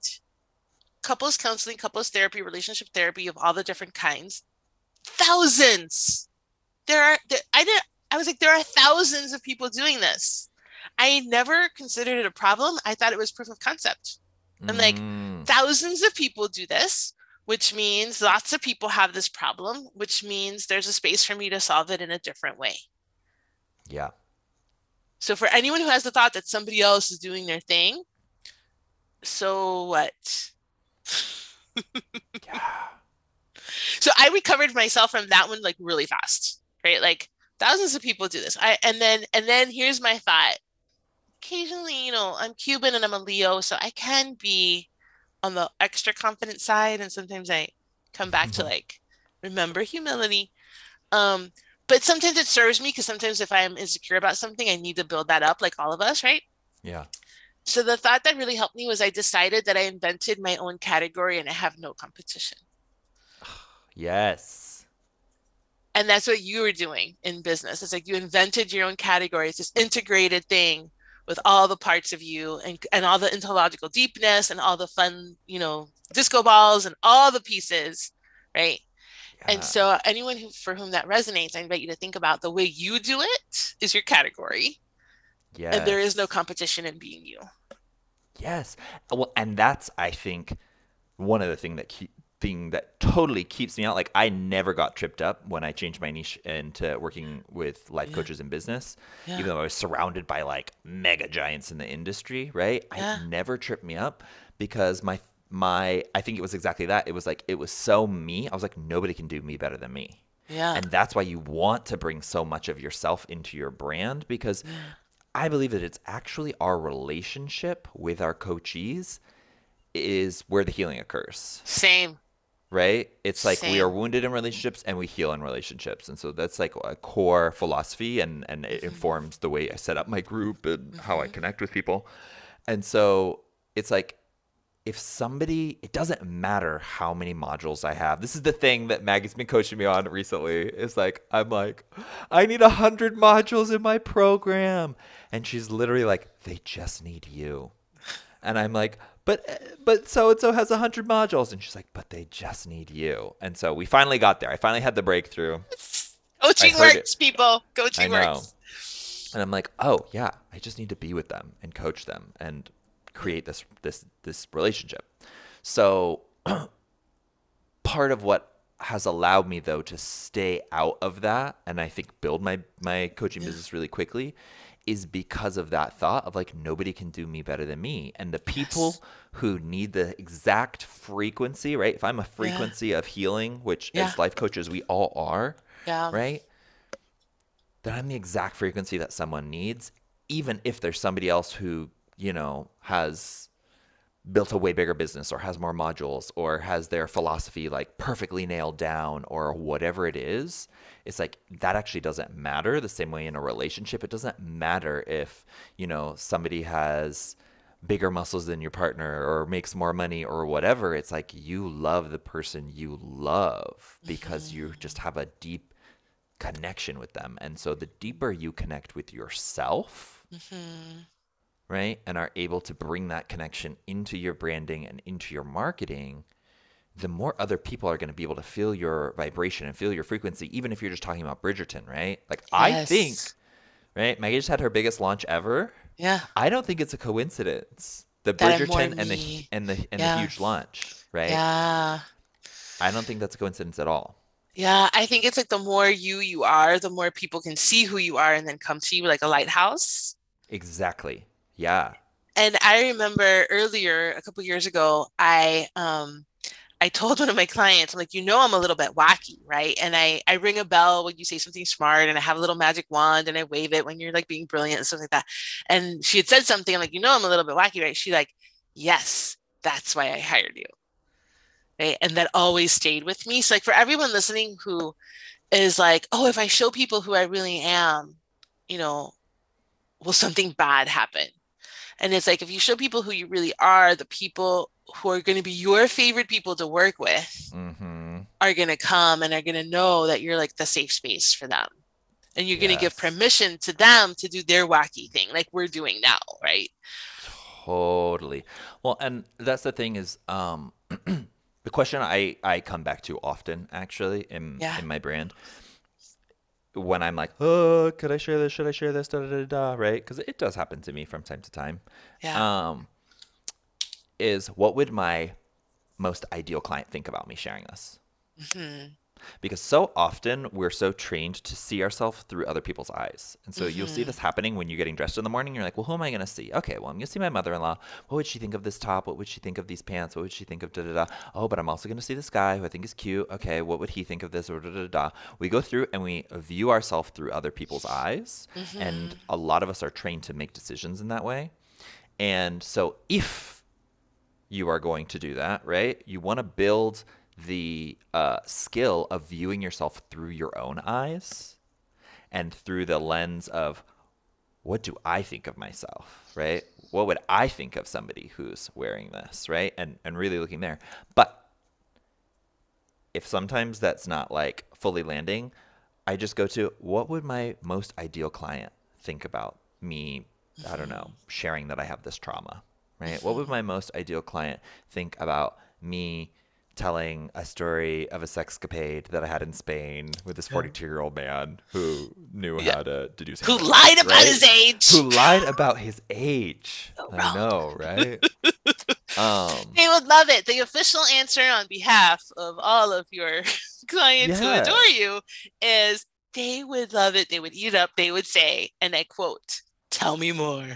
couples counseling, couples therapy, relationship therapy of all the different kinds. Thousands. There are there, I did I was like, there are thousands of people doing this. I never considered it a problem. I thought it was proof of concept I'm like, Mm, thousands of people do this, which means lots of people have this problem, which means there's a space for me to solve it in a different way. yeah. So, for anyone who has the thought that somebody else is doing their thing, so what? [laughs] Yeah. So, I recovered myself from that one like really fast, right? Like thousands of people do this. I and then and then here's my thought. Occasionally, you know, I'm Cuban and I'm a Leo, so I can be on the extra confident side, and sometimes I come back to like remember humility. Um, but sometimes it serves me because sometimes if I'm insecure about something, I need to build that up, like all of us, right? Yeah. So the thought that really helped me was I decided that I invented my own category and I have no competition. [sighs] Yes. And that's what you were doing in business. It's like you invented your own category. It's this integrated thing with all the parts of you and, and all the ontological deepness and all the fun, you know, disco balls and all the pieces, right? Yeah. And so anyone who for whom that resonates, I invite you to think about the way you do it is your category. yes. And there is no competition in being you. Yes. Well, and that's I think one of the thing that keep, thing that totally keeps me out. Like I never got tripped up when I changed my niche into working with life Yeah. coaches in business, Yeah. even though I was surrounded by like mega giants in the industry. Right? Yeah. I never tripped me up because my my I think it was exactly that. It was like it was so me. I was like nobody can do me better than me. Yeah. And that's why you want to bring so much of yourself into your brand because I believe that it's actually our relationship with our coachees is where the healing occurs, Same. Right? It's like we are wounded in relationships and we heal in relationships. And so that's like a core philosophy and, and Mm-hmm. it informs the way I set up my group and how I connect with people. And so it's like if somebody, it doesn't matter how many modules I have. This is the thing that Maggie's been coaching me on recently. It's like, I'm like, I need a hundred modules in my program. And she's literally like, they just need you. And I'm like, but but so and so has a hundred modules, and she's like, but they just need you. And so we finally got there. I finally had the breakthrough, [laughs] Coaching heard it. works, people. Coaching works. and I'm like, oh yeah, I just need to be with them and coach them and create this this this relationship. So [clears throat] part of what has allowed me though to stay out of that and I think build my my coaching business really quickly is because of that thought of like nobody can do me better than me and the people Yes. who need the exact frequency right if i'm a frequency of healing which Yeah. as life coaches we all are Yeah. right then i'm the exact frequency that someone needs even if there's somebody else who you know has built a way bigger business or has more modules or has their philosophy like perfectly nailed down or whatever it is it's like that actually doesn't matter the same way in a relationship. It doesn't matter if you know somebody has bigger muscles than your partner or makes more money or whatever. It's like you love the person you love because you just have a deep connection with them. And so the deeper you connect with yourself hmm right? And are able to bring that connection into your branding and into your marketing, the more other people are going to be able to feel your vibration and feel your frequency, even if you're just talking about Bridgerton, right? Like, I think, right? Maggie just had her biggest launch ever. Yeah. I don't think it's a coincidence. The That Bridgerton and the and the and Yeah. the huge launch, right? Yeah. I don't think that's a coincidence at all. Yeah. I think it's like the more you you are, the more people can see who you are and then come to you like a lighthouse. Exactly. Yeah. And I remember earlier, a couple years ago, I um I told one of my clients, I'm like, you know, I'm a little bit wacky, right? And I I ring a bell when you say something smart, and I have a little magic wand, and I wave it when you're like being brilliant and stuff like that. And she had said something, I'm like, you know, I'm a little bit wacky, right? She's like, yes, that's why I hired you, right? And that always stayed with me. So like for everyone listening who is like, oh, if I show people who I really am, you know, will something bad happen? And it's like if you show people who you really are, the people who are going to be your favorite people to work with Mm-hmm. are going to come and are going to know that you're like the safe space for them. And you're going to give permission to them to do their wacky thing, like we're doing now, right? Totally. Well, and that's the thing is, um, [clears throat] the question I I come back to often actually in Yeah. in my brand when I'm like, oh, could I share this? Should I share this? Da da da da. Right? Because it does happen to me from time to time. Yeah. Um, is what would my most ideal client think about me sharing this? Mhm. Because so often we're so trained to see ourselves through other people's eyes. And so you'll see Mhm. this happening when you're getting dressed in the morning. You're like, well, who am I going to see? Okay, well, I'm going to see my mother in law. What would she think of this top? What would she think of these pants? What would she think of da da da? Oh, but I'm also going to see this guy who I think is cute. Okay, what would he think of this? Or da da da. We go through and we view ourselves through other people's eyes. And Mhm. a lot of us are trained to make decisions in that way. And so if you are going to do that, right? You want to build the uh, skill of viewing yourself through your own eyes and through the lens of what do I think of myself, right? What would I think of somebody who's wearing this, right? And and really looking there. But if sometimes that's not like fully landing, I just go to what would my most ideal client think about me, I don't know, sharing that I have this trauma, right? What would my most ideal client think about me telling a story of a sexcapade that I had in Spain with this 42 year old man who knew Yeah. how to deduce Who handles, lied about his age? Who lied about his age. [laughs] So I know, right? [laughs] um, They would love it. The official answer on behalf of all of your [laughs] clients who adore you is they would love it. They would eat it up. They would say, and I quote, tell me more.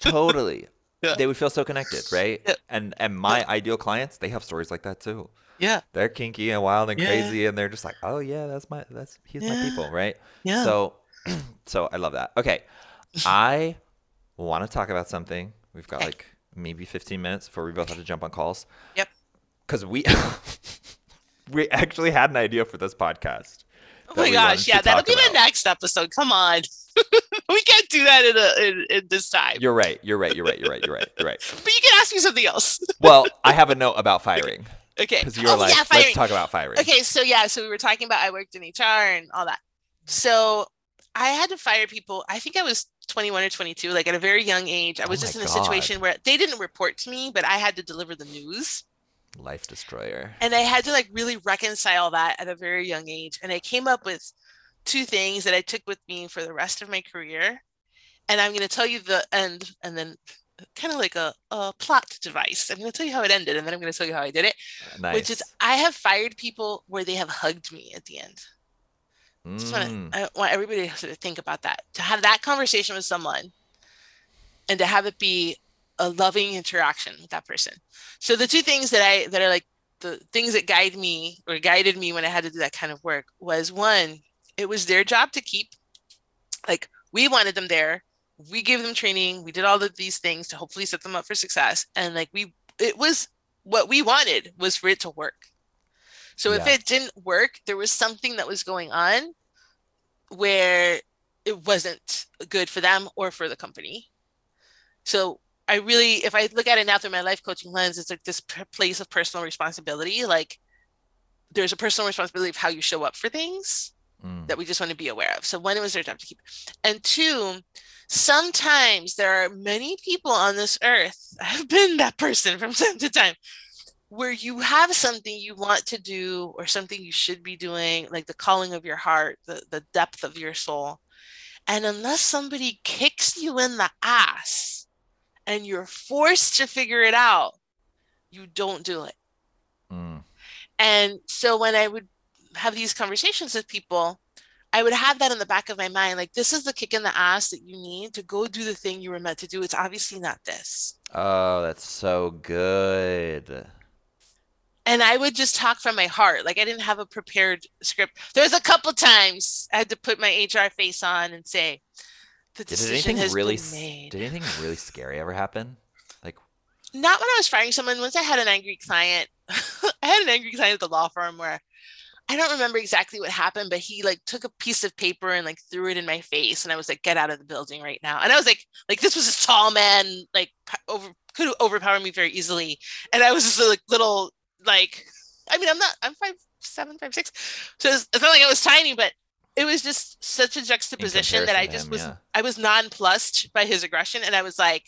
totally. Yeah. They would feel so connected, right? Yeah. And and my ideal clients, they have stories like that too. Yeah. They're kinky and wild and Yeah. crazy, and they're just like, oh yeah, that's my that's he's my people, right? Yeah. So, [clears throat] so I love that. Okay, [laughs] I want to talk about something. We've got Okay. like maybe 15 minutes before we both have to jump on calls. Yep. Because we [laughs] we actually had an idea for this podcast. Oh my gosh. Yeah. That'll be the about. next episode. Come on. [laughs] we can't do that in, a, in, in this time. You're right. You're right. You're right. You're right. You're right. You're right. [laughs] But you can ask me something else. [laughs] Well, I have a note about firing [laughs] okay. because you were Oh, like, yeah, let's talk about firing. Okay, so yeah, so we were talking about I worked in HR and all that. So I had to fire people. I think I was 21 or 22, like at a very young age. I Oh was my just in a God. situation where they didn't report to me, but I had to deliver the news. Life destroyer. And I had to like really reconcile that at a very young age. And I came up with two things that I took with me for the rest of my career. And I'm going to tell you the end and then kind of like a, a plot device. I'm going to tell you how it ended, and then I'm going to tell you how I did it. Nice. Which is, I have fired people where they have hugged me at the end. Just wanna, Mm. I want everybody to think about that. To have that conversation with someone, and to have it be a loving interaction with that person. So the two things that I that are like the things that guide me or guided me when I had to do that kind of work was one, it was their job to keep. Like we wanted them there. We gave them training. We did all of these things to hopefully set them up for success. And like we it was what we wanted was for it to work. So if it didn't work, there was something that was going on where it wasn't good for them or for the company. So I really, if I look at it now through my life coaching lens, it's like this place of personal responsibility. Like there's a personal responsibility of how you show up for things Mm. that we just want to be aware of. So it was their job to keep, and two, sometimes there are many people on this earth. [laughs] I've been that person from [laughs] time to time where you have something you want to do or something you should be doing, like the calling of your heart, the, the depth of your soul. And unless somebody kicks you in the ass and you're forced to figure it out, you don't do it. Mm. And so when I would have these conversations with people, I would have that in the back of my mind like, this is the kick in the ass that you need to go do the thing you were meant to do. It's obviously not this. Oh, that's so good. and I would just talk from my heart. Like I didn't have a prepared script. There's a couple times I had to put my HR face on and say, "The Did decision anything has really been made." did anything really scary ever happen? Like Not when I was firing someone. Once I had an angry client. [laughs] I had an angry client at the law firm where I don't remember exactly what happened, but he like took a piece of paper and like threw it in my face, and I was like, "Get out of the building right now!" And I was like, like this was a tall man, like over could overpower me very easily, and I was just like little like, I mean, I'm not, I'm five seven, five six, so it's, not like I was tiny, but it was just such a juxtaposition that I just him, was, yeah. I was nonplussed by his aggression, and I was like,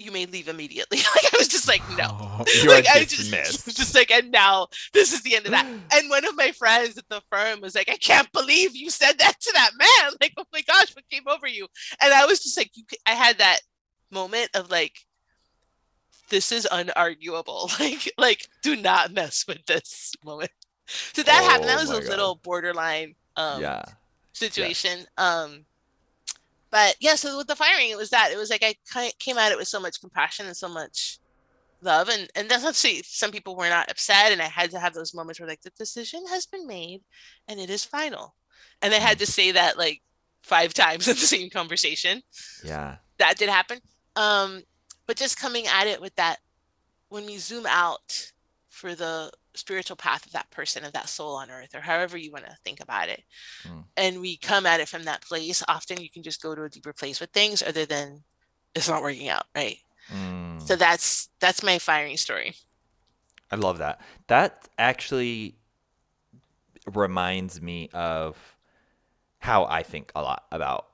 "You may leave immediately." [laughs] like I was just like, "No." [laughs] You are like I just, [laughs] just like, and now this is the end of that. [gasps] And one of my friends at the firm was like, I can't believe you said that to that man. Like, oh my gosh, what came over you? And I was just like, you, I had that moment of like, this is unarguable. Like, like, do not mess with this moment. So that happened. That Oh was a God. little borderline um, yeah. situation. Um, but yeah, so with the firing, it was that. It was like I came at it with so much compassion and so much love, and and that's not to say some people were not upset, and I had to have those moments where like the decision has been made, and it is final, and I had to say that like five [laughs] times in the same conversation. Yeah. That did happen. Um, but just coming at it with that, when we zoom out for the spiritual path of that person, of that soul on earth, or however you want to think about it, Mm. and we come at it from that place, often you can just go to a deeper place with things other than it's not working out, right? Mm. So that's that's my firing story. I love that. That actually reminds me of how I think a lot about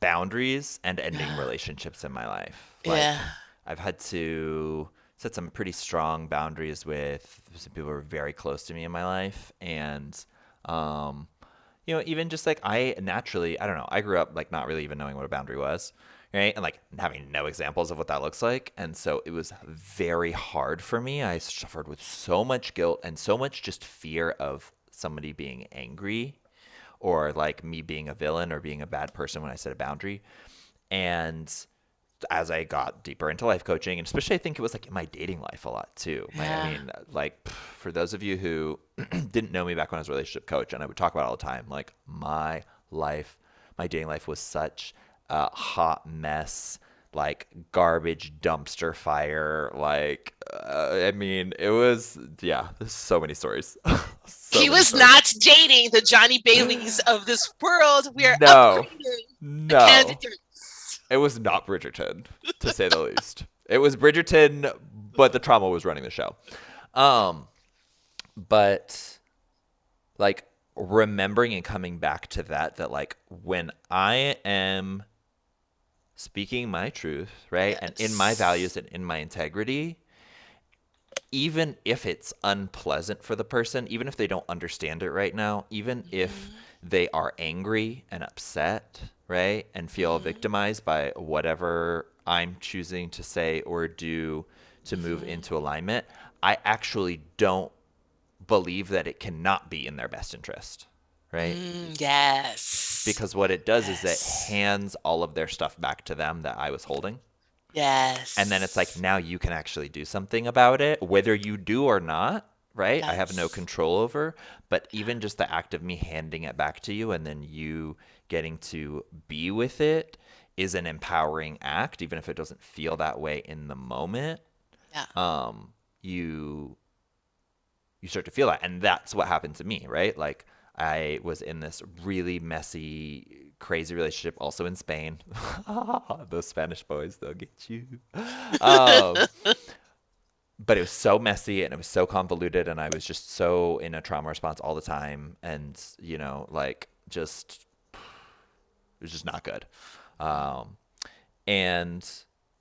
boundaries and ending [gasps] relationships in my life. Like, yeah. I've had to set some pretty strong boundaries with some people who are very close to me in my life, and um, you know, even just like I naturally, I don't know, I grew up like not really even knowing what a boundary was, right, and like having no examples of what that looks like, and so it was very hard for me. I suffered with so much guilt and so much just fear of somebody being angry or like me being a villain or being a bad person when I set a boundary. And as I got deeper into life coaching, and especially I think it was like in my dating life a lot too. Yeah. I mean, like for those of you who [clears throat] didn't know me back when I was a relationship coach, and I would talk about all the time, like my life, my dating life was such a hot mess, like garbage dumpster fire. Like, uh, I mean, it was yeah. There's so many stories. [laughs] So he many was stories. not dating the Johnny Baileys of this world. We are No. no. It was not Bridgerton, to say the least. It was Bridgerton, but the trauma was running the show. Um, but like remembering and coming back to that, that like when I am speaking my truth, right, and in my values and in my integrity, even if it's unpleasant for the person, even if they don't understand it right now, even if they are angry and upset, right? And feel victimized by whatever I'm choosing to say or do to move into alignment, I actually don't believe that it cannot be in their best interest, right? Mm, yes. Because what it does is it hands all of their stuff back to them that I was holding. yes. And then it's like now you can actually do something about it, whether you do or not, right? I have no control over. But even just the act of me handing it back to you and then you getting to be with it is an empowering act, even if it doesn't feel that way in the moment. Yeah. Um, you you start to feel that, and that's what happened to me, right? Like I was in this really messy, crazy relationship, also in Spain. [laughs] Those Spanish boys, they'll get you. [laughs] Um, but it was so messy and it was so convoluted, and I was just so in a trauma response all the time, and you know, like just it was just not good. Um, and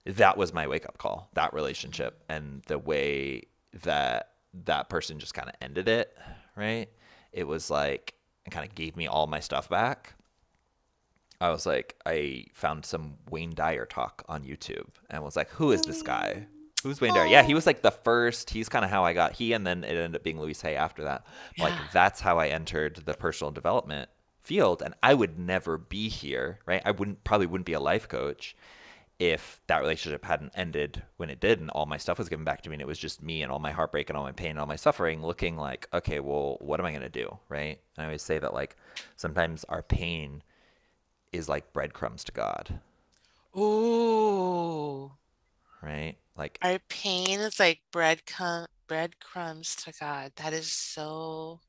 that was my wake up call, that relationship, and the way that that person just kind of ended it, right? It was like, it kind of gave me all my stuff back. I was like, I found some Wayne Dyer talk on YouTube and was like, who is this guy? Who's Wayne Dyer? Yeah, he was like the first. He's kind of how I got he, and then it ended up being Louise Hay after that. Like that's how I entered the personal development field, and I would never be here, right? I wouldn't probably wouldn't be a life coach if that relationship hadn't ended when it did, and all my stuff was given back to me, and it was just me and all my heartbreak and all my pain and all my suffering, looking like, okay, well, what am I gonna do, right? And I always say that like sometimes our pain is like breadcrumbs to God, Ooh. right? Like Our pain is like breadcrumb breadcrumbs to God. That is so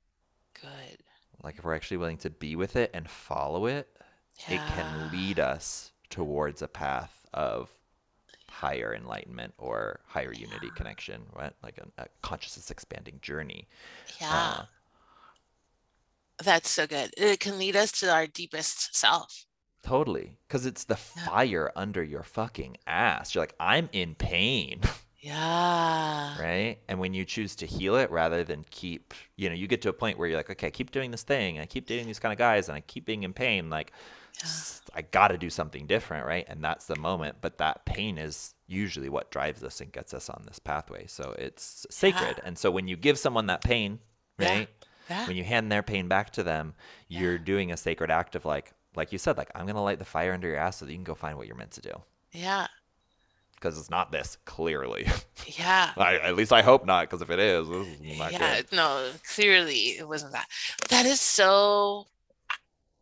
good. Like if we're actually willing to be with it and follow it, it can lead us towards a path of higher enlightenment or higher unity connection, right? Like a, a consciousness expanding journey. Yeah. Uh, That's so good. It can lead us to our deepest self. totally. Because it's the Yeah. fire under your fucking ass. You're like, I'm in pain, [laughs] Yeah. right? And when you choose to heal it rather than keep, you know, you get to a point where you're like, okay, I keep doing this thing, and I keep dating these kind of guys, and I keep being in pain. Like, I got to do something different, right? And that's the moment. But that pain is usually what drives us and gets us on this pathway. So it's sacred. And so when you give someone that pain, right? Yeah. When you hand their pain back to them, you're doing a sacred act of like, like you said, like I'm gonna light the fire under your ass so that you can go find what you're meant to do. Yeah. Because it's not this, clearly. Yeah. [laughs] I, at least I hope not. Because if it is, this is not Yeah, good. no, clearly it wasn't that. That is so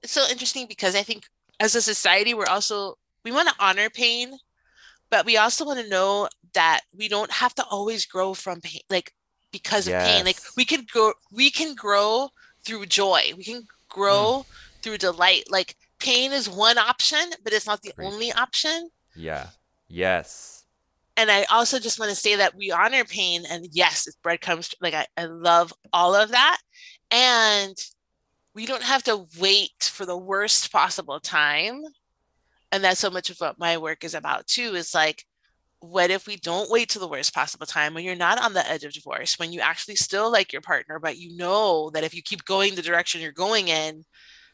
it's so interesting because I think as a society we're also we want to honor pain, but we also want to know that we don't have to always grow from pain like because of pain. Like we can grow we can grow through joy. We can grow mm. through delight. Like pain is one option, but it's not the Preach. only option. Yeah. Yes. and I also just want to say that we honor pain and yes, it's breadcrumbs. Like I, I love all of that. And we don't have to wait for the worst possible time. And that's so much of what my work is about too. Is like, what if we don't wait to the worst possible time when you're not on the edge of divorce, when you actually still like your partner, but you know that if you keep going the direction you're going in,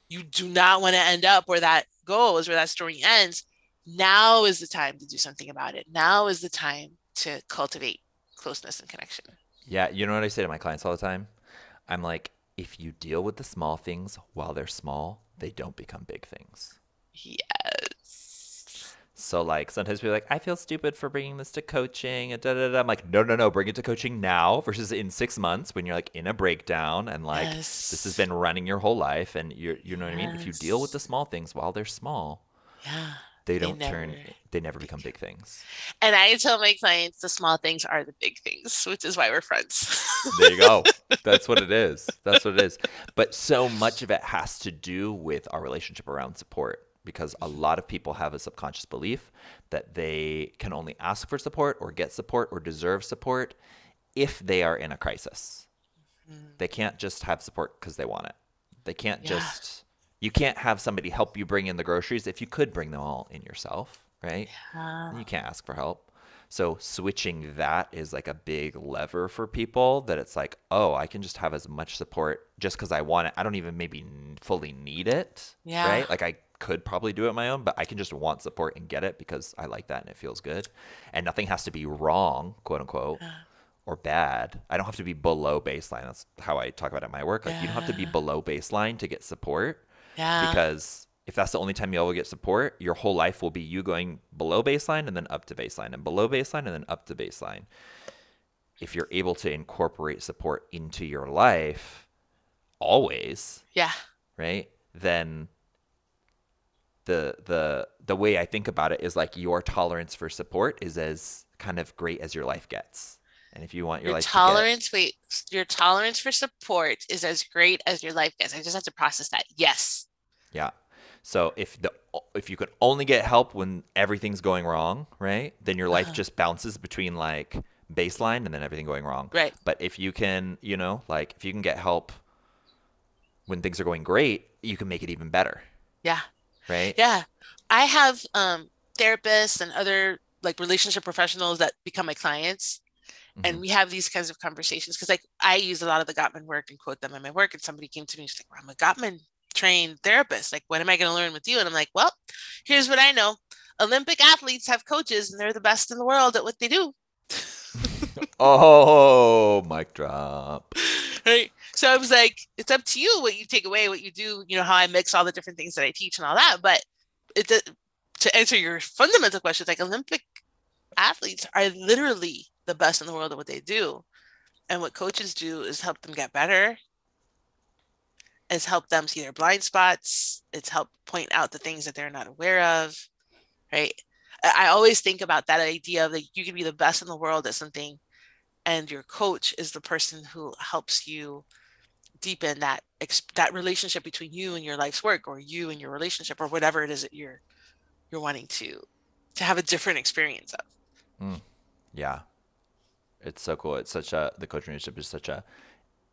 you do not want to end up where that goes, where that story ends now is the time to do something about it. Now is the time to cultivate closeness and connection. Yeah. You know what I say to my clients all the time? I'm like, if you deal with the small things while they're small, they don't become big things. Yes. So like sometimes people are like, I feel stupid for bringing this to coaching. And da, da, da. I'm like, no, no, no, bring it to coaching now versus in six months when you're like in a breakdown and like this has been running your whole life and you're you know what I mean? If you deal with the small things while they're small, Yeah. They They don't turn never they never become big things. And I tell my clients the small things are the big things, which is why we're friends. There you go. [laughs] That's what it is. That's what it is. But so much of it has to do with our relationship around support because a lot of people have a subconscious belief that they can only ask for support or get support or deserve support if they are in a crisis. Mm. They can't just have support because they want it. They can't Yeah. just, you can't have somebody help you bring in the groceries if you could bring them all in yourself, right? Yeah. You can't ask for help. So switching that is like a big lever for people that it's like, oh, I can just have as much support just because I want it. I don't even maybe fully need it, Yeah. right? Like I could probably do it on my own, but I can just want support and get it because I like that and it feels good. And nothing has to be wrong, quote unquote, or bad. I don't have to be below baseline. That's how I talk about it at my work. Like you don't have to be below baseline to get support Yeah. because if that's the only time you'll get support, your whole life will be you going below baseline and then up to baseline and below baseline and then up to baseline. If you're able to incorporate support into your life always, yeah. right? Then the the the way I think about it is like your tolerance for support is as kind of great as your life gets. And if you want your, Your life tolerance, wait, your tolerance for support is as great as your life gets. I just have to process that. Yes. yeah. So if the if you can only get help when everything's going wrong, right? Then your life Uh-huh. just bounces between like baseline and then everything going wrong. Right. But if you can, you know, like if you can get help when things are going great, you can make it even better, Yeah. right? Yeah. I have um therapists and other like relationship professionals that become my clients. And Mhm. we have these kinds of conversations because like I use a lot of the Gottman work and quote them in my work. And somebody came to me and she's like, "Well, I'm a Gottman trained therapist. Like, what am I going to learn with you? And I'm like, well, here's what I know. Olympic athletes have coaches and they're the best in the world at what they do. [laughs] Oh, mic drop. [laughs] right so i was like it's up to you what you take away what you do you know how i mix all the different things that i teach and all that but it to answer your fundamental question like olympic athletes are literally the best in the world at what they do. And what coaches do is help them get better. Is help them see their blind spots. It's help point out the things that they're not aware of right? I always think about that idea of like you can be the best in the world at something and your coach is the person who helps you deepen that that relationship between you and your life's work or you and your relationship or whatever it is that you're you're wanting to to have a different experience of. Mm. Yeah. It's so cool. It's such a the coaching relationship is such a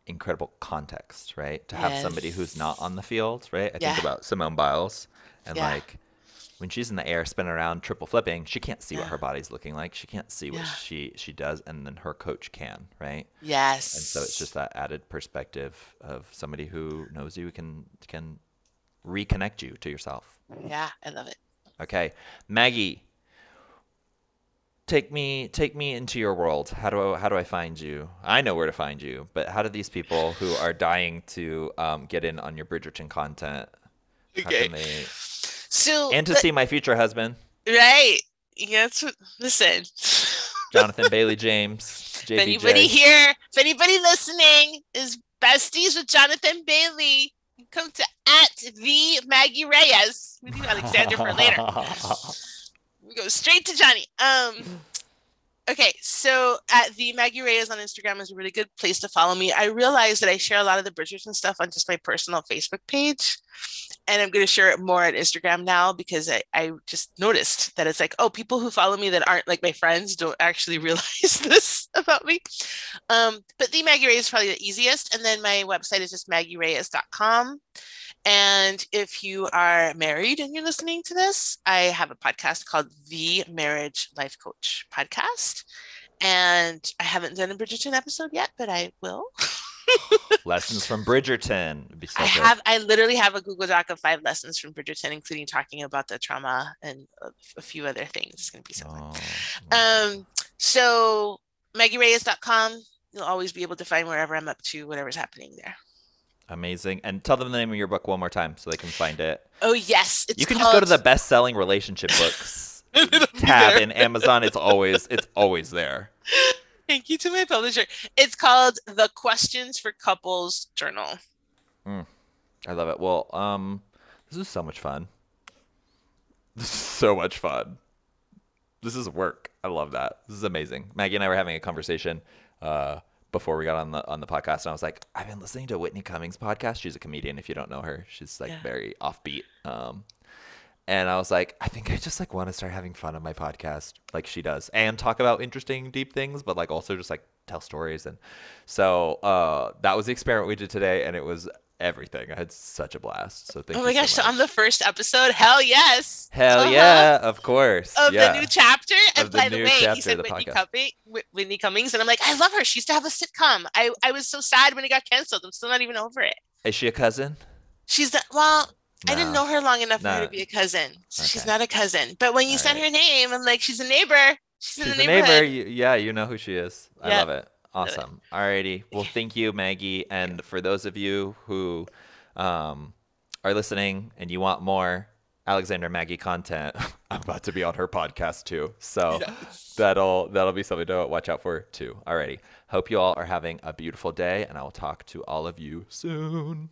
incredible context, right? To have somebody who's not on the field, right? I Yeah. think about Simone Biles and Yeah. like when she's in the air spinning around triple flipping, she can't see what her body's looking like. She can't see what Yeah. she she does and then her coach can, right? yes And so it's just that added perspective of somebody who knows you can can reconnect you to yourself. yeah i love it Okay, Maggie, take me take me into your world. How do I, how do I find you? I know where to find you, but how do these people who are dying to um, get in on your Bridgerton content? Okay they so and to the- see my future husband, right yeah what listen Jonathan [laughs] Bailey James, if anybody here if anybody listening is besties with jonathan bailey come to at the maggie reyes we do alexander for later [laughs] go straight to Johnny. Um, okay, so at the Maggie Reyes on Instagram is a really good place to follow me. I realize that I share a lot of the Bridgerton stuff on just my personal Facebook page, and I'm going to share it more on Instagram now because I, I just noticed that it's like, oh, people who follow me that aren't like my friends don't actually [laughs] realize this about me. Um, but the Maggie Reyes is probably the easiest, and then my website is just maggiereyes.com. And if you are married and you're listening to this, I have a podcast called The Marriage Life Coach Podcast. And I haven't done a Bridgerton episode yet, but I will. [laughs] Lessons from Bridgerton. I have, I literally have a Google Doc of five lessons from Bridgerton, including talking about the trauma and a, a few other things. It's going to be so fun. Oh, Um, so MaggieReyes.com, you'll always be able to find wherever I'm up to, whatever's happening there. Amazing. And tell them the name of your book one more time so they can find it. Oh, yes. It's you can just go to the best-selling relationship books [laughs] tab in Amazon. It's always it's always there. Thank you to my publisher. It's called The Questions for Couples Journal. I love it. Well, um, this is so much fun. This is so much fun. This is work. I love that. This is amazing. Maggie and I were having a conversation uh, before we got on the on the podcast, and I was like, I've been listening to Whitney Cummings' podcast. She's a comedian. If you don't know her, she's like Yeah. very offbeat. Um, and I was like, I think I just like want to start having fun on my podcast, like she does, and talk about interesting, deep things, but like also just like tell stories. And so uh, that was the experiment we did today, and it was everything. I had such a blast. So thank oh my gosh, so on the first episode, hell yes. Hell Uh-huh. yeah, of course. Of yeah. the new chapter. And Of the by the new way, chapter he said the Whitney. Cummings, Whitney Cummings, and I'm like, I love her. She used to have a sitcom. I, I was so sad when it got canceled. I'm still not even over it. Is she a cousin? She's the well, I didn't know her long enough for her to be a cousin. So she's not a cousin. But when you said Alright. her name, I'm like, she's a neighbor. She's, in the a neighbor. neighborhood. You, yeah, you know who she is. I love it. Awesome. [laughs] Alrighty. Well, thank you, Maggie. And for those of you who um, are listening and you want more Alexander Maggie content, [laughs] I'm about to be on her podcast too. So Yes. that'll that'll be something to watch out for too. Alrighty. Hope you all are having a beautiful day, and I will talk to all of you soon.